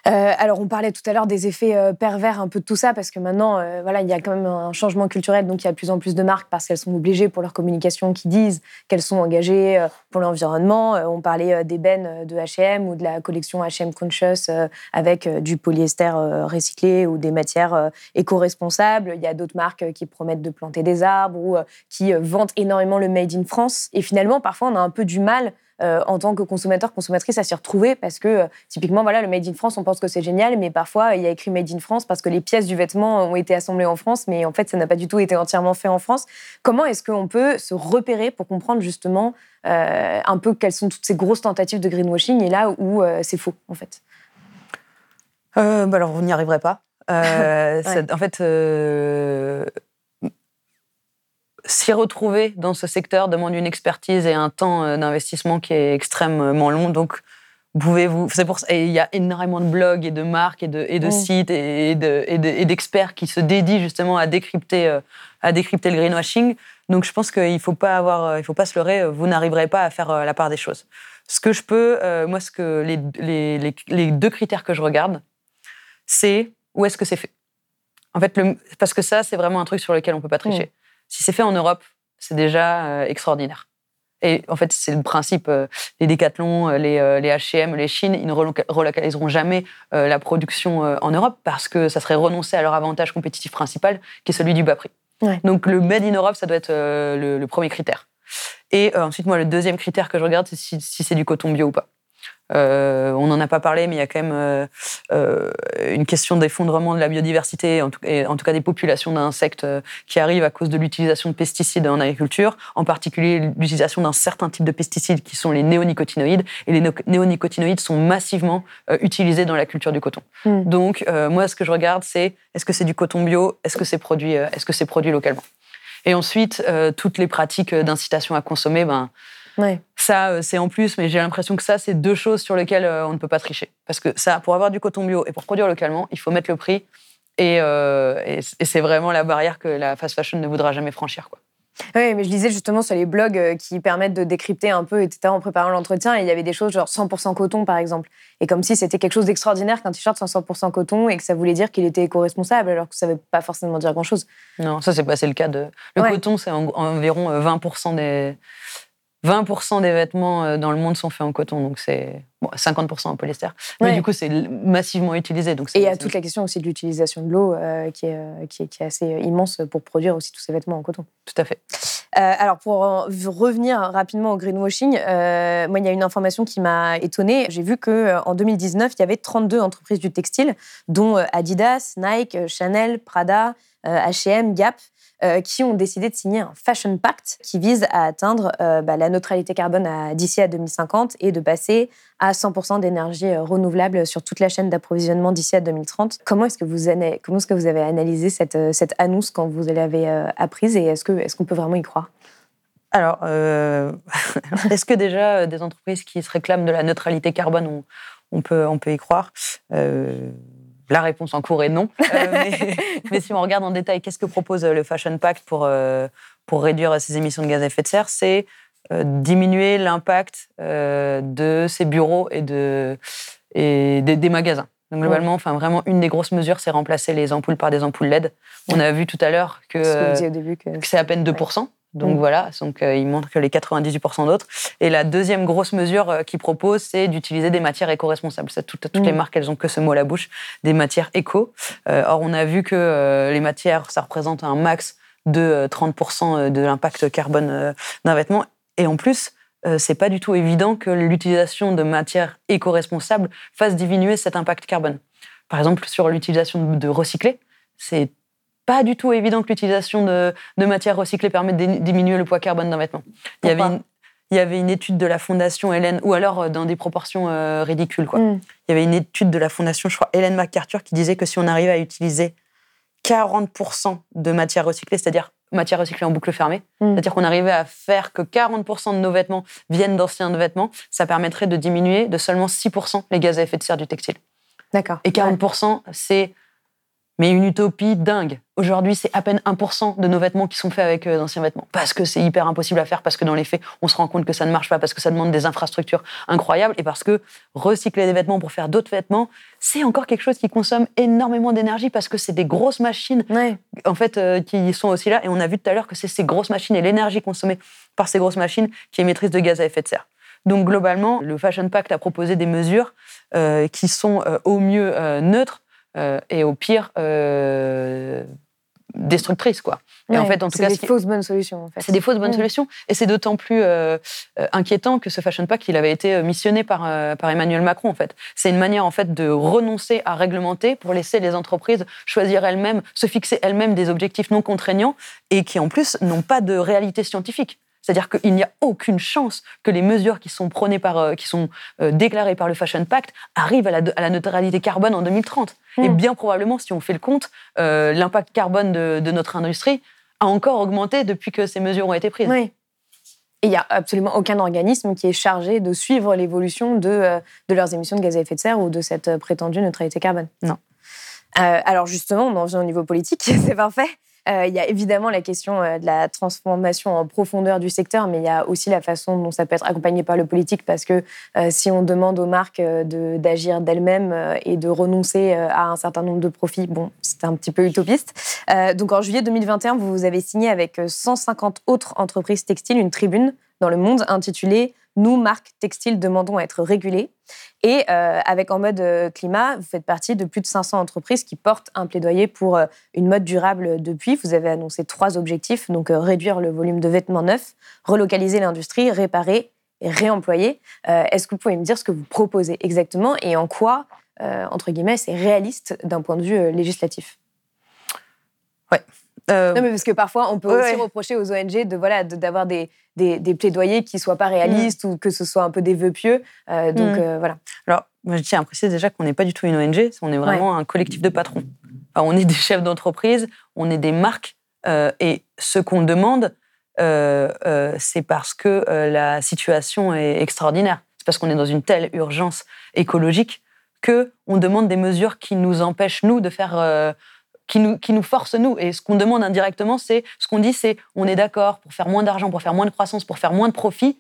Euh, alors, on parlait tout à l'heure des effets euh, pervers un peu de tout ça, parce que maintenant, euh, voilà, il y a quand même un changement culturel, donc il y a de plus en plus de marques parce qu'elles sont obligées pour leur communication qui disent qu'elles sont engagées euh, pour l'environnement. On parlait des bennes de H&M ou de la collection H&M Conscious avec du polyester recyclé ou des matières éco-responsables. Il y a d'autres marques qui promettent de planter des arbres ou qui vantent énormément le Made in France. Et finalement, parfois, on a un peu du mal euh, en tant que consommateur, consommatrice, à s'y retrouver parce que euh, typiquement, voilà, le Made in France, on pense que c'est génial, mais parfois il y a écrit Made in France parce que les pièces du vêtement ont été assemblées en France, mais en fait, ça n'a pas du tout été entièrement fait en France. Comment est-ce qu'on peut se repérer pour comprendre justement euh, un peu quelles sont toutes ces grosses tentatives de greenwashing et là où c'est faux en fait? Bah alors, vous n'y arriverez pas. Ouais. En fait, s'y retrouver dans ce secteur demande une expertise et un temps euh, d'investissement qui est extrêmement long. Donc, pouvez-vous. C'est pour ça. Et il y a énormément de blogs et de marques et de, et de Mm. sites et, de- et de- et d'experts qui se dédient justement à décrypter, euh, à décrypter le greenwashing. Donc, je pense qu'il faut pas avoir, euh, il faut pas se leurrer. Vous n'arriverez pas à faire la part des choses. Ce que je peux, euh, moi, ce que les, les, les, les deux critères que je regarde, c'est où est-ce que c'est fait? En fait, le, parce que ça, c'est vraiment un truc sur lequel on peut pas tricher. Si c'est fait en Europe, c'est déjà euh, extraordinaire. Et en fait, c'est le principe. euh, les Decathlon, euh, les, les H&M, les Chine, ils ne reloca- relocaliseront jamais la production en Europe parce que ça serait renoncer à leur avantage compétitif principal, qui est celui du bas prix. Ouais. Donc le made in Europe, ça doit être le, le premier critère. Et euh, ensuite, moi, le deuxième critère que je regarde, c'est si, si c'est du coton bio ou pas. Euh, on n'en a pas parlé, mais il y a quand même euh, euh, une question d'effondrement de la biodiversité, en tout, et en tout cas des populations d'insectes qui arrivent à cause de l'utilisation de pesticides en agriculture, en particulier l'utilisation d'un certain type de pesticides qui sont les néonicotinoïdes. Et les no- néonicotinoïdes sont massivement euh, utilisés dans la culture du coton. Mm. Donc, moi, ce que je regarde, c'est est-ce que c'est du coton bio, est-ce que c'est produit, est-ce que c'est produit localement? Et ensuite, toutes les pratiques d'incitation à consommer, ben, Ouais. ça, euh, c'est en plus, mais j'ai l'impression que ça, c'est deux choses sur lesquelles euh, on ne peut pas tricher. Parce que ça, pour avoir du coton bio et pour produire localement, il faut mettre le prix. Et, euh, et c- et c'est vraiment la barrière que la fast fashion ne voudra jamais franchir. Quoi. Oui, mais je lisais justement sur les blogs qui permettent de décrypter un peu, etc., en préparant l'entretien, et il y avait des choses genre 100% coton, par exemple. Et comme si c'était quelque chose d'extraordinaire qu'un t-shirt soit 100% coton et que ça voulait dire qu'il était éco-responsable, alors que ça ne veut pas forcément dire grand-chose. Non, ça, c'est pas c'est le cas de. Le Ouais. coton, c'est en- environ euh, 20% des. 20% des vêtements euh, dans le monde sont faits en coton, donc c'est bon, 50% en polyester. Mais Ouais. du coup, c'est massivement utilisé. Donc Et il y a toute la question aussi de l'utilisation de l'eau euh, qui, est, euh, qui, est, qui est assez immense pour produire aussi tous ces vêtements en coton. Tout à fait. Euh, alors, pour en revenir rapidement au greenwashing, euh, moi, il y a une information qui m'a étonnée. J'ai vu qu'en 2019, il y avait 32 entreprises du textile, dont Adidas, Nike, Chanel, Prada, H&M, Gap, euh, qui ont décidé de signer un Fashion Pact qui vise à atteindre euh, bah, la neutralité carbone d'ici à 2050 et de passer à 100% d'énergie renouvelable sur toute la chaîne d'approvisionnement d'ici à 2030. Comment est-ce que vous, comment est-ce que vous avez analysé cette, cette annonce quand vous l'avez apprise et est-ce qu'on est qu'on peut vraiment y croire? Alors, est-ce que déjà des entreprises qui se réclament de la neutralité carbone, on, peut, on peut y croire? La réponse en cours est non. Euh, mais, mais si on regarde en détail, qu'est-ce que propose euh, le Fashion Pact pour, euh, pour réduire ses émissions de gaz à effet de serre C'est diminuer l'impact de ses bureaux et, de, et des, des magasins. Donc globalement, enfin vraiment, une des grosses mesures, c'est remplacer les ampoules par des ampoules LED. On a vu tout à l'heure que c'est à peine 2%. Donc Mm. voilà, donc euh, il montre que les 98% d'autres. Et la deuxième grosse mesure euh, qu'il propose, c'est d'utiliser des matières éco-responsables. Toutes, les Mm. marques, elles ont que ce mot à la bouche, des matières éco. Euh, or, on a vu que euh, les matières, ça représente un max de euh, 30% de l'impact carbone euh, d'un vêtement. Et en plus, euh, c'est pas du tout évident que l'utilisation de matières éco-responsables fasse diminuer cet impact carbone. Par exemple, sur l'utilisation de, de recyclés, c'est pas du tout évident que l'utilisation de, de matières recyclées permette de diminuer le poids carbone d'un vêtement. Il y, avait une, il y avait une étude de la fondation Hélène, ou alors euh, dans des proportions euh, ridicules. Quoi. Mm. Il y avait une étude de la fondation, je crois, Hélène MacArthur, qui disait que si on arrivait à utiliser 40% de matières recyclées, c'est-à-dire matières recyclées en boucle fermée, Mm. c'est-à-dire qu'on arrivait à faire que 40% de nos vêtements viennent d'anciens vêtements, ça permettrait de diminuer de seulement 6% les gaz à effet de serre du textile. D'accord. Et 40%, c'est mais une utopie dingue. Aujourd'hui, c'est à peine 1% de nos vêtements qui sont faits avec euh, d'anciens vêtements. Parce que c'est hyper impossible à faire, parce que dans les faits, on se rend compte que ça ne marche pas, parce que ça demande des infrastructures incroyables, et parce que recycler des vêtements pour faire d'autres vêtements, c'est encore quelque chose qui consomme énormément d'énergie, parce que c'est des grosses machines, Ouais. en fait, euh, qui sont aussi là. Et on a vu tout à l'heure que c'est ces grosses machines et l'énergie consommée par ces grosses machines qui émettrice de gaz à effet de serre. Donc globalement, le Fashion Pact a proposé des mesures euh, qui sont euh, au mieux neutres et au pire euh, destructrices, quoi. Et en fait, en tout c'est cas, des ce qui- fausses bonnes solutions. En fait. c'est des fausses bonnes solutions. Et c'est d'autant plus euh, euh, inquiétant que ce Fashion Pact, il avait été euh, missionné par, euh, par Emmanuel Macron, en fait. C'est une manière, en fait, de renoncer à réglementer pour laisser les entreprises choisir elles-mêmes, se fixer elles-mêmes des objectifs non contraignants et qui, en plus, n'ont pas de réalité scientifique. C'est-à-dire qu'il n'y a aucune chance que les mesures qui sont prônées par, euh, qui sont euh, déclarées par le Fashion Pact arrivent à la, à la neutralité carbone en 2030. Et Mm. bien probablement, si on fait le compte, euh, l'impact carbone de, de notre industrie a encore augmenté depuis que ces mesures ont été prises. Oui. Et il n'y a absolument aucun organisme qui est chargé de suivre l'évolution de, de leurs émissions de gaz à effet de serre ou de cette prétendue neutralité carbone. Non. Euh, alors justement, on en vient au niveau politique, c'est parfait. Euh, Il y a évidemment la question euh, de la transformation en profondeur du secteur, mais il y a aussi la façon dont ça peut être accompagné par le politique, parce que euh, si on demande aux marques d'agir d'elles-mêmes et de renoncer à un certain nombre de profits, bon, c'est un petit peu utopiste. Donc en juillet 2021, vous avez signé avec euh, 150 autres entreprises textiles une tribune dans le monde intitulée Nous, marques textiles, demandons à être régulées. Et euh, avec en mode euh, climat, vous faites partie de plus de 500 entreprises qui portent un plaidoyer pour euh, une mode durable depuis. Vous avez annoncé trois objectifs, donc euh, réduire le volume de vêtements neufs, relocaliser l'industrie, réparer et réemployer. Euh, Est-ce que vous pouvez me dire ce que vous proposez exactement et en quoi, euh, entre guillemets, c'est réaliste d'un point de vue législatif? Euh, Non, mais parce que parfois, on peut Ouais, aussi ouais. reprocher aux ONG de voilà de- d'avoir des, des, des plaidoyers qui soient pas réalistes ou que ce soit un peu des vœux pieux. Euh, donc Mm. euh, voilà. Alors, moi, je tiens à préciser déjà qu'on n'est pas du tout une ONG, on est vraiment un collectif de patrons. Alors, on est des chefs d'entreprise, on est des marques, et ce qu'on demande, c'est parce que la situation est extraordinaire. C'est parce qu'on est dans une telle urgence écologique que on demande des mesures qui nous empêchent nous de faire. Qui nous, qui nous forcent, nous. Et ce qu'on demande indirectement, c'est ce qu'on dit, c'est on est d'accord pour faire moins d'argent, pour faire moins de croissance, pour faire moins de profit,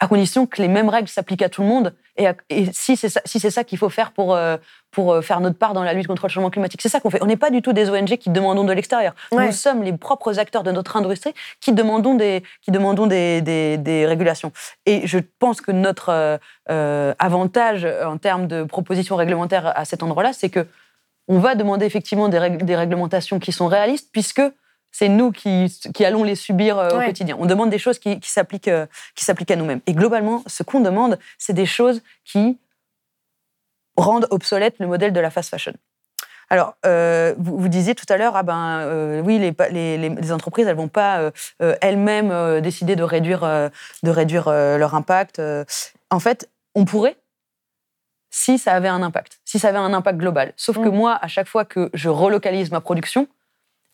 à condition que les mêmes règles s'appliquent à tout le monde. Et, à- et si c'est ça, si ça qu'il faut faire pour, euh, pour euh, faire notre part dans la lutte contre le changement climatique, c'est ça qu'on fait. On n'est pas du tout des ONG qui demandons de l'extérieur. Ouais. Nous sommes les propres acteurs de notre industrie qui demandons des, qui demandons des, des, des régulations. Et je pense que notre euh, euh, avantage en termes de propositions réglementaires à cet endroit-là, c'est que on va demander effectivement des, règles- des réglementations qui sont réalistes, puisque c'est nous qui, qui allons les subir euh, au Ouais. quotidien. On demande des choses qui, qui s'appliquent euh, qui s'appliquent à nous-mêmes. Et globalement, ce qu'on demande, c'est des choses qui rendent obsolète le modèle de la fast fashion. Alors, euh, vous, vous disiez tout à l'heure, ah ben euh, oui, les, entreprises, elles vont pas euh, elles-mêmes décider de réduire, de réduire leur impact. En fait, on pourrait, si ça avait un impact, si ça avait un impact global. Sauf que Mm. moi, à chaque fois que je relocalise ma production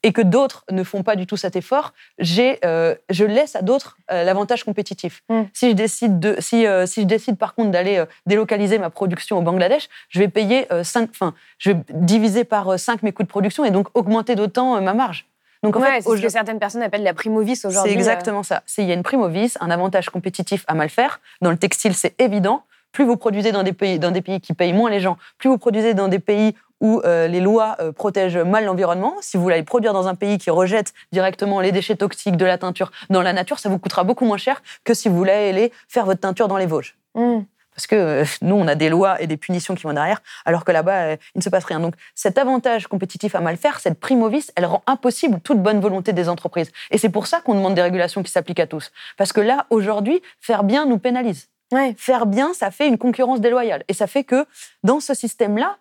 et que d'autres ne font pas du tout cet effort, j'ai, euh, je laisse à d'autres euh, l'avantage compétitif. Mm. Si je décide de, si, euh, si je décide par contre d'aller délocaliser ma production au Bangladesh, je vais payer euh, 5, enfin, je vais diviser par 5 mes coûts de production et donc augmenter d'autant ma marge. Donc en Ouais, fait, c'est ce que certaines personnes appellent la primovis c'est aujourd'hui. euh. exactement ça. C'est il y a une prime au vice, un avantage compétitif à mal faire. Dans le textile, c'est évident. Plus vous produisez dans des pays, dans des pays qui payent moins les gens, plus vous produisez dans des pays où euh, les lois euh, protègent mal l'environnement. Si vous voulez produire dans un pays qui rejette directement les déchets toxiques de la teinture dans la nature, ça vous coûtera beaucoup moins cher que si vous voulez aller faire votre teinture dans les Vosges. Mm. Parce que euh, nous, on a des lois et des punitions qui vont derrière, alors que là-bas, euh, il ne se passe rien. Donc, cet avantage compétitif à mal faire, cette prime au vice, elle rend impossible toute bonne volonté des entreprises. Et c'est pour ça qu'on demande des régulations qui s'appliquent à tous. Parce que là, aujourd'hui, faire bien nous pénalise. Ouais. Faire bien, ça fait une concurrence déloyale. Et ça fait que, dans ce système-là,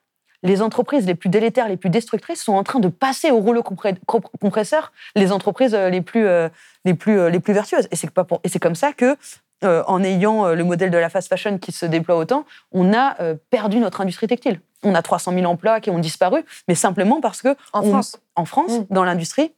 les entreprises les plus délétères, les plus destructrices sont en train de passer au rouleau compresseur les entreprises euh, les plus, euh, les plus, euh, les plus vertueuses. Et c'est pas pour- et c'est comme ça que, euh, en ayant le modèle de la fast fashion qui se déploie autant, on a perdu notre industrie textile. On a 300 000 emplois qui ont disparu, mais simplement parce que En on- France. en France, Mm. dans l'industrie,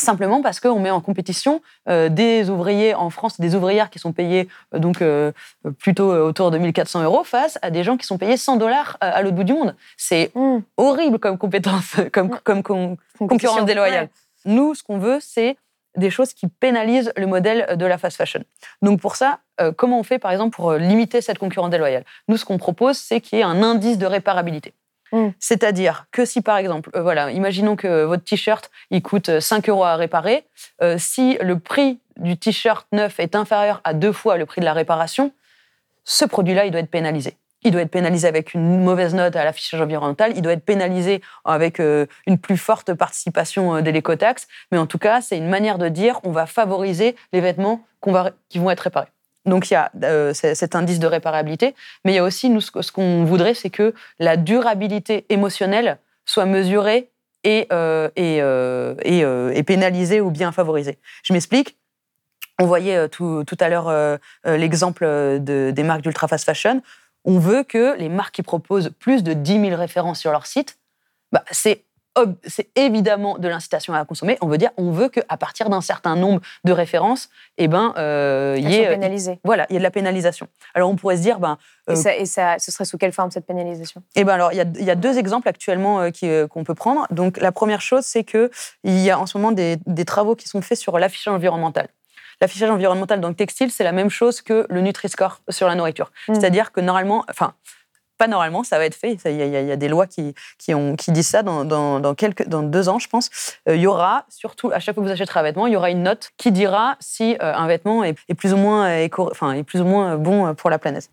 simplement parce qu'on met en compétition euh, des ouvriers en France, des ouvrières qui sont payés euh, donc euh, plutôt autour de 1400 euros face à des gens qui sont payés 100 dollars à, l'autre bout du monde. C'est Mm. horrible comme compétence, comme, comme, con- concurrence déloyale. Nous, ce qu'on veut, c'est des choses qui pénalisent le modèle de la fast fashion. Donc pour ça, comment on fait par exemple pour limiter cette concurrence déloyale? Nous, ce qu'on propose, c'est qu'il y ait un indice de réparabilité. Mm. C'est-à-dire que si par exemple, euh, voilà, imaginons que votre t-shirt coûte euh, 5 euros à réparer, euh, si le prix du t-shirt neuf est inférieur à deux fois le prix de la réparation, ce produit-là, il doit être pénalisé. Il doit être pénalisé avec une mauvaise note à l'affichage environnemental. Il doit être pénalisé avec euh, une plus forte participation euh, de l'écotaxe. Mais en tout cas, c'est une manière de dire on va favoriser les vêtements qui vont être réparés. Donc il y a euh, cet indice de réparabilité, mais il y a aussi nous ce qu'on voudrait, c'est que la durabilité émotionnelle soit mesurée et, euh, et, euh, et, pénalisée ou bien favorisée. Je m'explique. On voyait tout, tout à l'heure l'exemple de- des marques d'ultra fast fashion. On veut que les marques qui proposent plus de 10 000 références sur leur site, bah, c'est c'est évidemment de l'incitation à consommer. On veut dire, on veut qu'à partir d'un certain nombre de références, eh ben, euh, il y ait, pénalisées. voilà, il y a de la pénalisation. Alors on pourrait se dire, ben, Et, euh, ça, et ça, ce serait sous quelle forme cette pénalisation? Eh ben alors, il y a, il y a deux exemples actuellement euh, euh, qu'on peut prendre. Donc, la première chose, c'est que il y a en ce moment des, des travaux qui sont faits sur l'affichage environnemental. L'affichage environnemental dans le textile, c'est la même chose que le Nutri-Score sur la nourriture. Mm. C'est-à-dire que normalement, enfin, pas normalement, ça va être fait. Il y, a- y y des lois qui, qui, ont, qui disent ça dans, dans, dans, quelques, dans deux ans, je pense. Euh, il y aura, surtout à chaque fois que vous achèterez un vêtement, il y aura une note qui dira si euh, un vêtement est, est plus ou moins euh, éco, enfin, est plus ou moins bon pour la planète.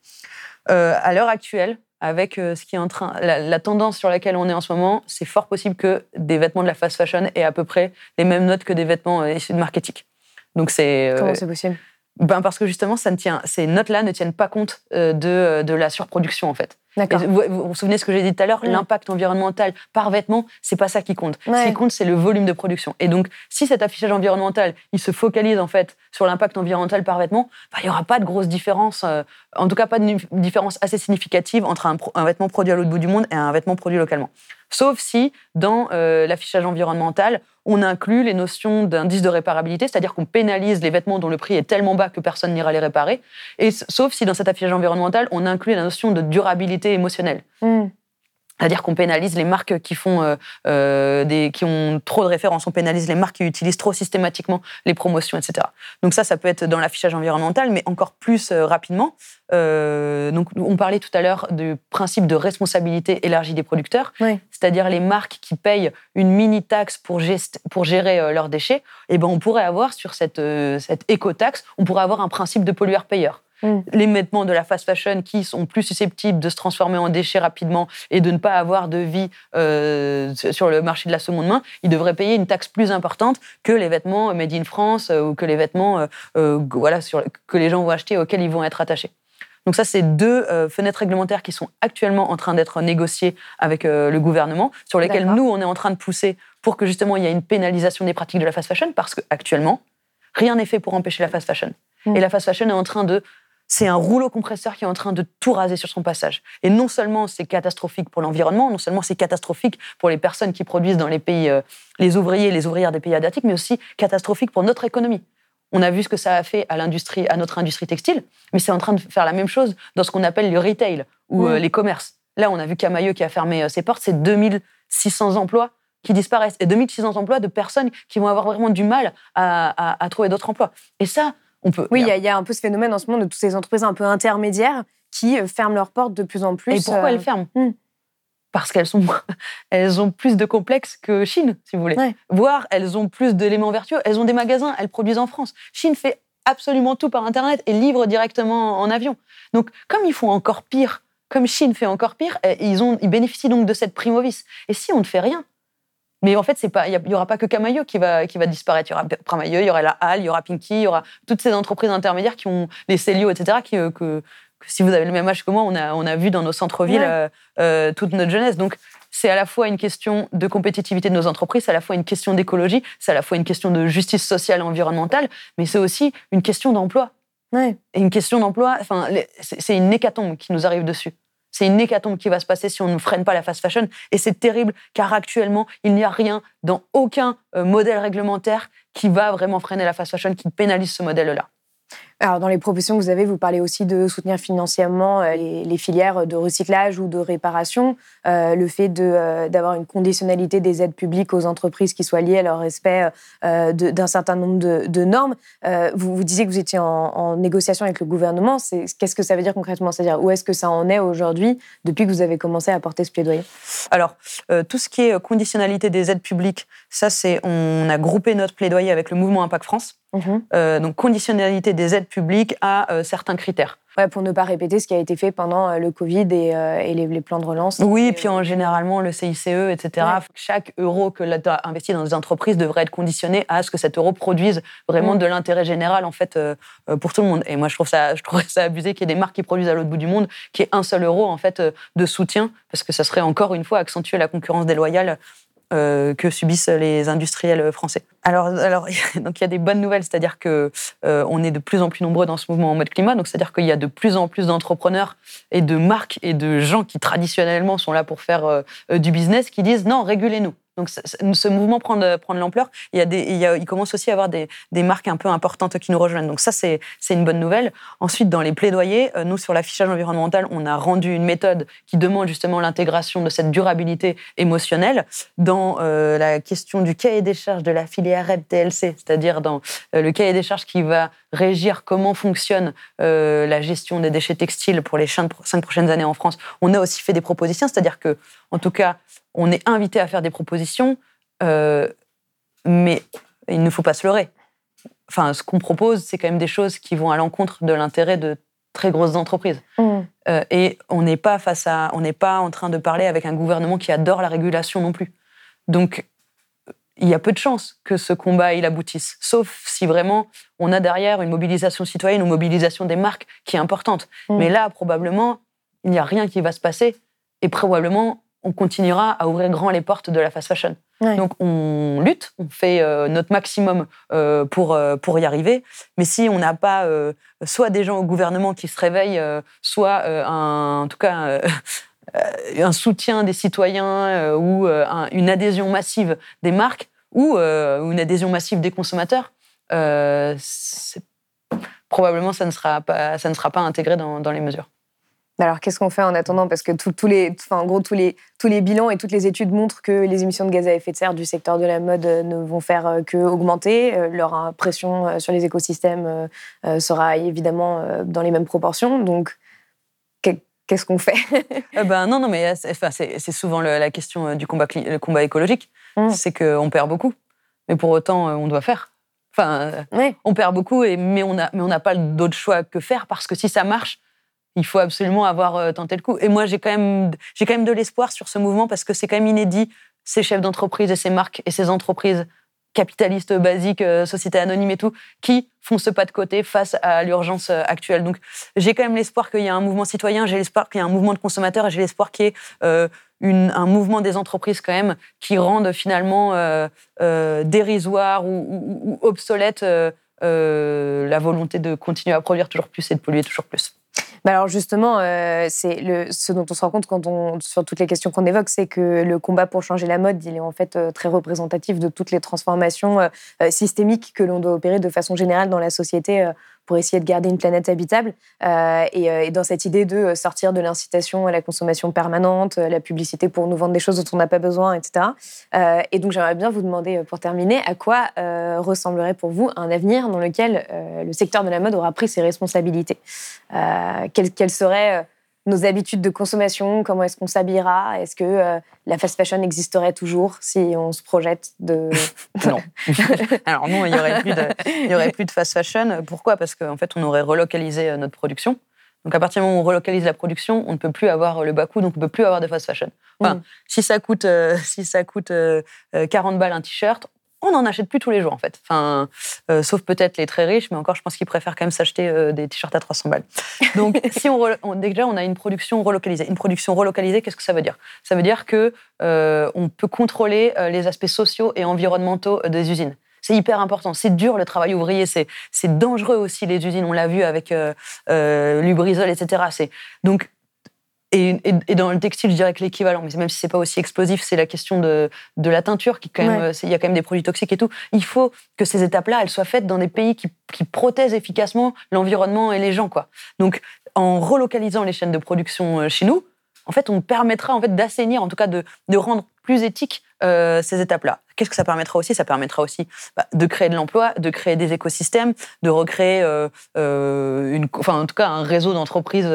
Euh, à l'heure actuelle, avec ce qui est en train, la, la tendance sur laquelle on est en ce moment, c'est fort possible que des vêtements de la fast fashion aient à peu près les mêmes notes que des vêtements issus de marketing. Donc c'est Comment c'est possible? ben parce que justement, ça ne tient, ces notes-là ne tiennent pas compte de, de la surproduction en fait. Vous, vous vous souvenez ce que j'ai dit tout à l'heure, l'impact environnemental par vêtement, c'est pas ça qui compte. Ce qui compte, c'est le volume de production. Et donc, si cet affichage environnemental, il se focalise en fait sur l'impact environnemental par vêtement, ben, il y aura pas de grosse différence, euh, en tout cas pas de différence assez significative entre un, vêtement produit à l'autre bout du monde et un vêtement produit localement. Sauf si, dans euh, l'affichage environnemental, on inclut les notions d'indice de réparabilité, c'est-à-dire qu'on pénalise les vêtements dont le prix est tellement bas que personne n'ira les réparer, et sauf si dans cet affichage environnemental, on inclut la notion de durabilité émotionnelle. Hmm. C'est-à-dire qu'on pénalise les marques qui font euh, euh, des, qui ont trop de références, on pénalise les marques qui utilisent trop systématiquement les promotions, etc. Donc ça, ça peut être dans l'affichage environnemental, mais encore plus euh, rapidement. Donc on parlait tout à l'heure du principe de responsabilité élargie des producteurs, Oui. c'est-à-dire les marques qui payent une mini taxe pour, gérer leurs déchets. Et ben on pourrait avoir sur cette, cette éco-taxe, on pourrait avoir un principe de pollueur-payeur Mm. les vêtements de la fast fashion qui sont plus susceptibles de se transformer en déchets rapidement et de ne pas avoir de vie euh, sur le marché de la seconde main, ils devraient payer une taxe plus importante que les vêtements made in France euh, ou que les vêtements euh, euh, voilà, sur, que les gens vont acheter auxquels ils vont être attachés. Donc ça, c'est deux euh, fenêtres réglementaires qui sont actuellement en train d'être négociées avec euh, le gouvernement, sur lesquelles nous, on est en train de pousser pour que justement il y ait une pénalisation des pratiques de la fast fashion, parce qu'actuellement, rien n'est fait pour empêcher la fast fashion. Mm. Et la fast fashion est en train de... C'est un rouleau compresseur qui est en train de tout raser sur son passage. Et non seulement c'est catastrophique pour l'environnement, non seulement c'est catastrophique pour les personnes qui produisent dans les pays, euh, les ouvriers, les ouvrières des pays asiatiques, mais aussi catastrophique pour notre économie. On a vu ce que ça a fait à l'industrie, à notre industrie textile, mais c'est en train de faire la même chose dans ce qu'on appelle le retail ou Mm. euh, les commerces. Là, on a vu Camailleux qui a fermé euh, ses portes, c'est 2600 emplois qui disparaissent et 2600 emplois de personnes qui vont avoir vraiment du mal à, à- à trouver d'autres emplois. Et ça, on peut. Oui, il y, a- il y a un peu ce phénomène en ce moment de toutes ces entreprises un peu intermédiaires qui euh, ferment leurs portes de plus en plus. Et pourquoi euh, elles ferment Hmm. Parce qu'elles sont, elles ont plus de complexes que Chine, si vous voulez. Ouais. Voire, elles ont plus d'éléments vertueux. Elles ont des magasins, elles produisent en France. Chine fait absolument tout par Internet et livre directement en avion. Donc, comme ils font encore pire, comme Chine fait encore pire, eh, ils, ont, ils bénéficient donc de cette primovis. Et si on ne fait rien mais en fait, c'est pas, il n'y aura pas que Camailleux qui va, qui va disparaître. Il y aura Camailleux, il y aura la Halle, il y aura Pinky, il y aura toutes ces entreprises intermédiaires qui ont les Célio, etc., qui, euh, que, que si vous avez le même âge que moi, on a, on a vu dans nos centres-villes Ouais. euh, euh, toute notre jeunesse. Donc, c'est à la fois une question de compétitivité de nos entreprises, c'est à la fois une question d'écologie, c'est à la fois une question de justice sociale et environnementale, mais c'est aussi une question d'emploi. Ouais. Et une question d'emploi, enfin, c'est une hécatombe qui nous arrive dessus. C'est une hécatombe qui va se passer si on ne freine pas la fast fashion. Et c'est terrible car actuellement, il n'y a rien dans aucun euh, modèle réglementaire qui va vraiment freiner la fast fashion, qui pénalise ce modèle-là. Alors, dans les propositions que vous avez, vous parlez aussi de soutenir financièrement euh, les, filières de recyclage ou de réparation, euh, le fait euh, d'avoir une conditionnalité des aides publiques aux entreprises qui soient liées à leur respect d'un certain nombre de, normes. Vous, disiez que vous étiez en, négociation avec le gouvernement. Qu'est-ce que ça veut dire concrètement? C'est-à-dire, où est-ce que ça en est aujourd'hui depuis que vous avez commencé à porter ce plaidoyer? Alors, tout ce qui est conditionnalité des aides publiques, ça, c'est on a groupé notre plaidoyer avec le mouvement Impact France. Euh, donc, conditionnalité des aides publiques à euh, certains critères. Ouais, pour ne pas répéter ce qui a été fait pendant euh, le Covid et, euh, et les, les plans de relance. Oui, Et, puis en généralement, le CICE, etc. Ouais. Chaque euro que l'État investit dans des entreprises devrait être conditionné à ce que cet euro produise vraiment Mm. de l'intérêt général, en fait, euh, pour tout le monde. Et moi, je trouve ça, je trouverais ça abusé qu'il y ait des marques qui produisent à l'autre bout du monde, qu'il y ait un seul euro, en fait, de soutien, parce que ça serait encore une fois accentuer la concurrence déloyale que subissent les industriels français. Alors, alors donc il y a des bonnes nouvelles, c'est-à-dire que euh, on est de plus en plus nombreux dans ce mouvement en mode climat, donc c'est-à-dire qu'il y a de plus en plus d'entrepreneurs et de marques et de gens qui traditionnellement sont là pour faire euh, euh, du business qui disent non, régulez-nous. Donc ce- mouvement prend de, prend de l'ampleur. Il, y a des, il, y a- il commence aussi à avoir des, des marques un peu importantes qui nous rejoignent. Donc ça, c'est c'est une bonne nouvelle. Ensuite, dans les plaidoyers, euh, nous, sur l'affichage environnemental, on a rendu une méthode qui demande justement l'intégration de cette durabilité émotionnelle dans euh, la question du cahier des charges de la filière REP TLC, c'est-à-dire dans euh, le cahier des charges qui va régir comment fonctionne euh, la gestion des déchets textiles pour les cinq prochaines années en France. On a aussi fait des propositions, c'est-à-dire que, en tout cas, on est invité à faire des propositions, euh, mais il ne faut pas se leurrer. Enfin, ce qu'on propose, c'est quand même des choses qui vont à l'encontre de l'intérêt de très grosses entreprises. Mm. Euh, et on n'est pas face à, on n'est pas en train de parler avec un gouvernement qui adore la régulation non plus. Donc, il y a peu de chances que ce combat il aboutisse, sauf si vraiment on a derrière une mobilisation citoyenne ou mobilisation des marques qui est importante. Mm. Mais là, probablement, il n'y a rien qui va se passer et probablement on continuera à ouvrir grand les portes de la fast fashion. Ouais. Donc on lutte, on fait euh, notre maximum euh, pour, euh, pour y arriver. Mais si on n'a pas soit des gens au gouvernement qui se réveillent, soit un, en tout cas un soutien des citoyens ou un- une adhésion massive des marques ou une adhésion massive des consommateurs, probablement ça ne sera pas, ça ne sera pas intégré dans, dans les mesures. Alors, qu'est-ce qu'on fait en attendant? Parce que tout- les, enfin, en gros, tous les, tous les bilans et toutes les études montrent que les émissions de gaz à effet de serre du secteur de la mode euh, ne vont faire euh, que augmenter. Euh, Leur pression sur les écosystèmes sera évidemment dans les mêmes proportions. Donc, qu'est- qu'est-ce qu'on fait? Euh, ben, non, non, mais c'est souvent le- la question du combat, le combat écologique. Mm. C'est qu'on perd beaucoup. Mais pour autant, on doit faire. Enfin, on perd beaucoup, et, mais on n'a mais on n'a pas d'autre choix que faire parce que si ça marche, il faut absolument avoir euh, tenté le coup. Et moi, j'ai quand, même- j'ai quand même de l'espoir sur ce mouvement parce que c'est quand même inédit, ces chefs d'entreprise et ces marques et ces entreprises capitalistes basiques, euh, sociétés anonymes et tout, qui font ce pas de côté face à l'urgence euh, actuelle. Donc, j'ai quand même l'espoir qu'il y ait un mouvement citoyen, j'ai l'espoir qu'il y ait un mouvement de consommateurs, et j'ai l'espoir qu'il y ait euh, une- un mouvement des entreprises quand même qui rendent finalement euh, euh, dérisoire ou, ou- ou obsolète la volonté de continuer à produire toujours plus et de polluer toujours plus. Bah alors justement, euh, c'est ce dont on se rend compte quand on, sur toutes les questions qu'on évoque, c'est que le combat pour changer la mode, il est en fait euh, très représentatif de toutes les transformations euh, systémiques que l'on doit opérer de façon générale dans la société pour essayer de garder une planète habitable. Euh, et, euh, et dans cette idée de euh, sortir de l'incitation à la consommation permanente, euh, la publicité pour nous vendre des choses dont on n'a pas besoin, etc. Euh, et donc j'aimerais bien vous demander, pour terminer, à quoi euh, ressemblerait pour vous un avenir dans lequel le secteur de la mode aura pris ses responsabilités? Quelles seraient euh, nos habitudes de consommation Comment est-ce qu'on s'habillera Est-ce que euh, la fast fashion existerait toujours si on se projette de... Non. Alors non, il y aurait aurait plus de fast fashion. Pourquoi? Parce qu'en fait, on aurait relocalisé euh, notre production. Donc à partir du moment où on relocalise la production, on ne peut plus avoir le bas coût, donc on ne peut plus avoir de fast fashion. Enfin, Mm. si ça coûte, euh, si ça coûte euh, euh, 40 balles un t-shirt, on n'en achète plus tous les jours en fait. Enfin, euh, sauf peut-être les très riches, mais encore, je pense qu'ils préfèrent quand même s'acheter euh, des t-shirts à 300 balles. Donc, si on, on- déjà on a une production relocalisée, une production relocalisée, qu'est-ce que ça veut dire? Ça veut dire que euh, on peut contrôler les aspects sociaux et environnementaux des usines. C'est hyper important. C'est dur le travail ouvrier. C'est dangereux aussi les usines. On l'a vu avec euh, euh, Lubrizol, etc. Donc et, et- et dans le textile, je dirais que l'équivalent, mais même si c'est pas aussi explosif, c'est la question de, de la teinture, qui quand même, Ouais. euh, il y a quand même des produits toxiques et tout. Il faut que ces étapes-là, elles soient faites dans des pays qui, qui protègent efficacement l'environnement et les gens, quoi. Donc, en relocalisant les chaînes de production euh, chez nous, en fait, on permettra en fait d'assainir, en tout cas de, de rendre plus éthique euh, ces étapes-là. Qu'est-ce que ça permettra aussi? Ça permettra aussi bah, de créer de l'emploi, de créer des écosystèmes, de recréer, euh, euh, une, enfin en tout cas un réseau d'entreprises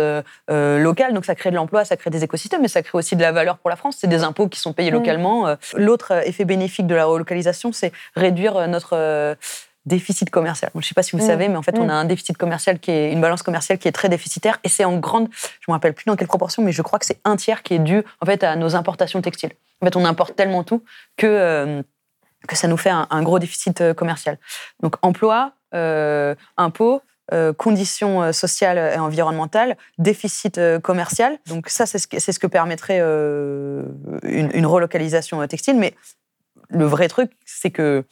locales. Donc ça crée de l'emploi, ça crée des écosystèmes, mais ça crée aussi de la valeur pour la France. C'est des impôts qui sont payés Mm. localement. L'autre effet bénéfique de la relocalisation, c'est réduire notre déficit commercial. Je ne sais pas si vous Mm. savez, mais en fait, on Mm. a un déficit commercial qui est une balance commerciale qui est très déficitaire, et c'est en grande, je me rappelle plus dans quelle proportion, mais je crois que c'est un tiers qui est dû en fait à nos importations textiles. En fait, on importe tellement tout que euh, que ça nous fait un, gros déficit euh, commercial. Donc emploi, euh, impôts. euh, conditions sociales et environnementales, déficit commercial. Donc ça, c'est ce, que- permettrait une, relocalisation textile. Mais le vrai truc, c'est que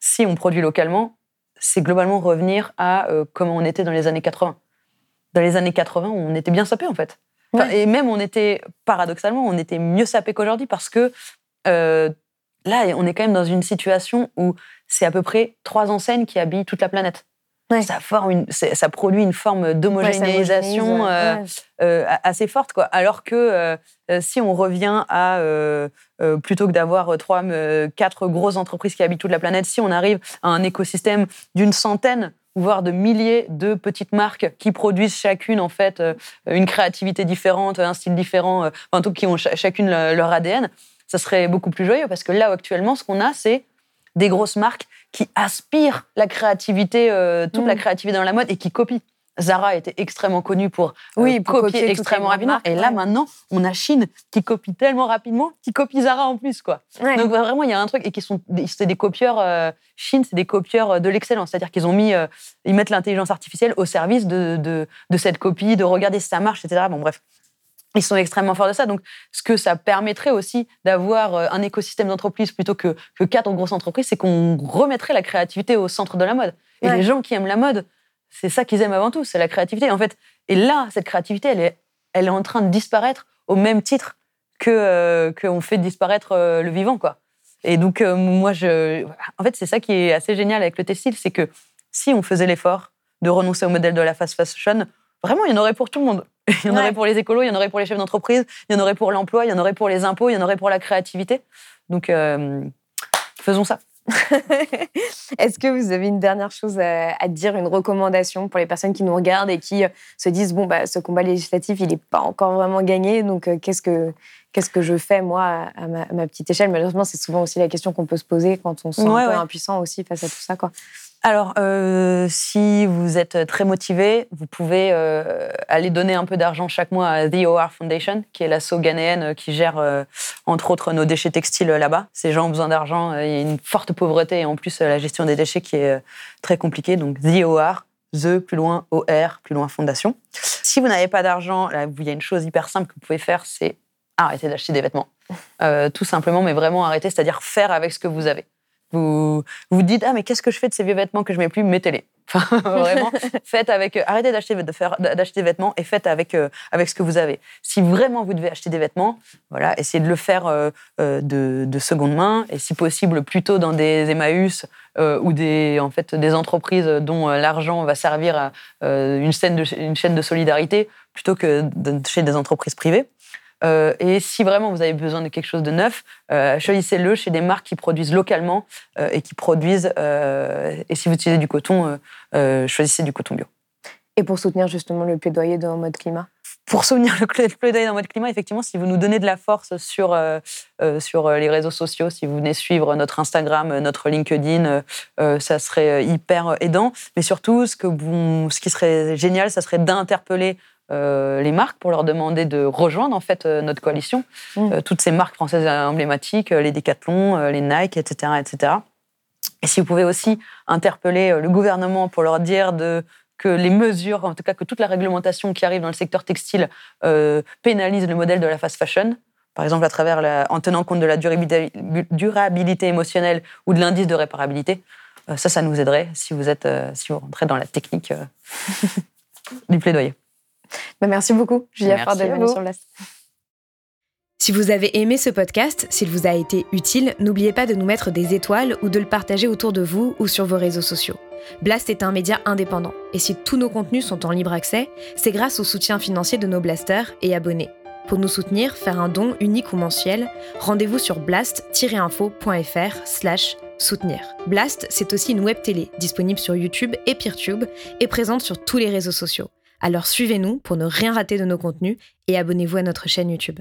si on produit localement, c'est globalement revenir à comment on était dans les années 80. Dans les années 80, on était bien sapé en fait. Et même on était, paradoxalement, on était mieux sapé qu'aujourd'hui parce que euh, là, on est quand même dans une situation où c'est à peu près trois enseignes qui habillent toute la planète. Ouais. Ça, forme une- ça produit une forme d'homogénéisation Ouais, euh, euh, a- assez forte. Quoi. Alors que euh, euh, si on revient à, euh, plutôt que d'avoir trois, quatre grosses entreprises qui habitent toute la planète, si on arrive à un écosystème d'une centaine voire de milliers de petites marques qui produisent chacune en fait euh, une créativité différente, un style différent, euh, enfin, en tout qui ont cha- chacune le- leur ADN, ça serait beaucoup plus joyeux parce que là actuellement ce qu'on a c'est des grosses marques qui aspirent la créativité, euh, toute Mm. la créativité dans la mode et qui copient. Zara était extrêmement connue pour, euh, Oui, pour copier extrêmement rapidement. marques, et là, ouais. maintenant, on a Chine qui copie tellement rapidement, qui copie Zara en plus, quoi. Ouais. Donc vraiment, il y a un truc et qui sont, c'est des copieurs. euh, Chine, c'est des copieurs euh, de l'excellence, c'est-à-dire qu'ils ont mis, euh, ils mettent l'intelligence artificielle au service de, de, de cette copie, de regarder si ça marche, etc. Bon, bref. Ils sont extrêmement forts de ça. Donc, ce que ça permettrait aussi d'avoir un écosystème d'entreprises plutôt que, que quatre grosses entreprises, c'est qu'on remettrait la créativité au centre de la mode. Et Ouais. les gens qui aiment la mode, c'est ça qu'ils aiment avant tout, c'est la créativité. En fait, et là, cette créativité, elle est, elle est en train de disparaître au même titre que euh, qu'on fait disparaître euh, le vivant, quoi. Et donc, euh, moi, je, en fait, c'est ça qui est assez génial avec le textile, c'est que si on faisait l'effort de renoncer au modèle de la fast fashion, vraiment, il y en aurait pour tout le monde. Il y en Ouais. aurait pour les écolos, il y en aurait pour les chefs d'entreprise, il y en aurait pour l'emploi, il y en aurait pour les impôts, il y en aurait pour la créativité. Donc, faisons ça. Est-ce que vous avez une dernière chose à, à dire, une recommandation pour les personnes qui nous regardent et qui euh, se disent bon bah ce combat législatif il n'est pas encore vraiment gagné donc euh, qu'est-ce que qu'est-ce que je fais moi à, à ma, à ma petite échelle? Malheureusement c'est souvent aussi la question qu'on peut se poser quand on se sent Ouais, un peu ouais. impuissant aussi face à tout ça quoi. Alors, euh, si vous êtes très motivé, vous pouvez euh, aller donner un peu d'argent chaque mois à The OR Foundation, qui est l'asso ghanéenne qui gère, euh, entre autres, nos déchets textiles euh, là-bas. Ces gens ont besoin d'argent, euh, il y a une forte pauvreté et en plus euh, la gestion des déchets qui est euh, très compliquée. Donc, The OR, The, plus loin, OR, plus loin, Fondation. Si vous n'avez pas d'argent, il y a une chose hyper simple que vous pouvez faire, c'est arrêter d'acheter des vêtements. Euh, tout simplement, mais vraiment arrêter, c'est-à-dire faire avec ce que vous avez. Vous vous dites ah mais qu'est-ce que je fais de ces vieux vêtements que je mets plus? Mettez-les. Enfin vraiment faites avec euh, arrêtez d'acheter de faire d'acheter des vêtements et faites avec euh, avec ce que vous avez. Si vraiment vous devez acheter des vêtements voilà essayez de le faire euh, de, de seconde main et si possible plutôt dans des Emmaüs ou des en fait des entreprises dont l'argent va servir à une chaîne de une chaîne de solidarité plutôt que de, chez des entreprises privées euh, et si vraiment vous avez besoin de quelque chose de neuf, euh, choisissez-le chez des marques qui produisent localement euh, et qui produisent. et si vous utilisez du coton, choisissez du coton bio. Et pour soutenir justement le plaidoyer dans mode climat? Pour souvenir le plaidoyer dans votre climat, effectivement, si vous nous donnez de la force sur, euh, sur les réseaux sociaux, si vous venez suivre notre Instagram, notre LinkedIn, euh, ça serait hyper aidant. Mais surtout, ce, que vous, ce qui serait génial, ça serait d'interpeller euh, les marques pour leur demander de rejoindre en fait euh, notre coalition. Mm. Euh, toutes ces marques françaises emblématiques, les Decathlon, les Nike, etc., etc. Et si vous pouvez aussi interpeller le gouvernement pour leur dire de, que les mesures, en tout cas que toute la réglementation qui arrive dans le secteur textile pénalise le modèle de la fast fashion, par exemple à travers la- en tenant compte de la durabilité, durabilité émotionnelle ou de l'indice de réparabilité. Ça, ça nous aiderait si vous êtes, si vous rentrez dans la technique du plaidoyer. Bah, merci beaucoup, Julia, Merci d'être à venue sur Blast. Si vous avez aimé ce podcast, s'il vous a été utile, n'oubliez pas de nous mettre des étoiles ou de le partager autour de vous ou sur vos réseaux sociaux. Blast est un média indépendant, et si tous nos contenus sont en libre accès, c'est grâce au soutien financier de nos blasters et abonnés. Pour nous soutenir, faire un don unique ou mensuel, rendez-vous sur blast-info.fr slash soutenir. Blast, c'est aussi une web télé disponible sur YouTube et Peertube et présente sur tous les réseaux sociaux. Alors suivez-nous pour ne rien rater de nos contenus et abonnez-vous à notre chaîne YouTube.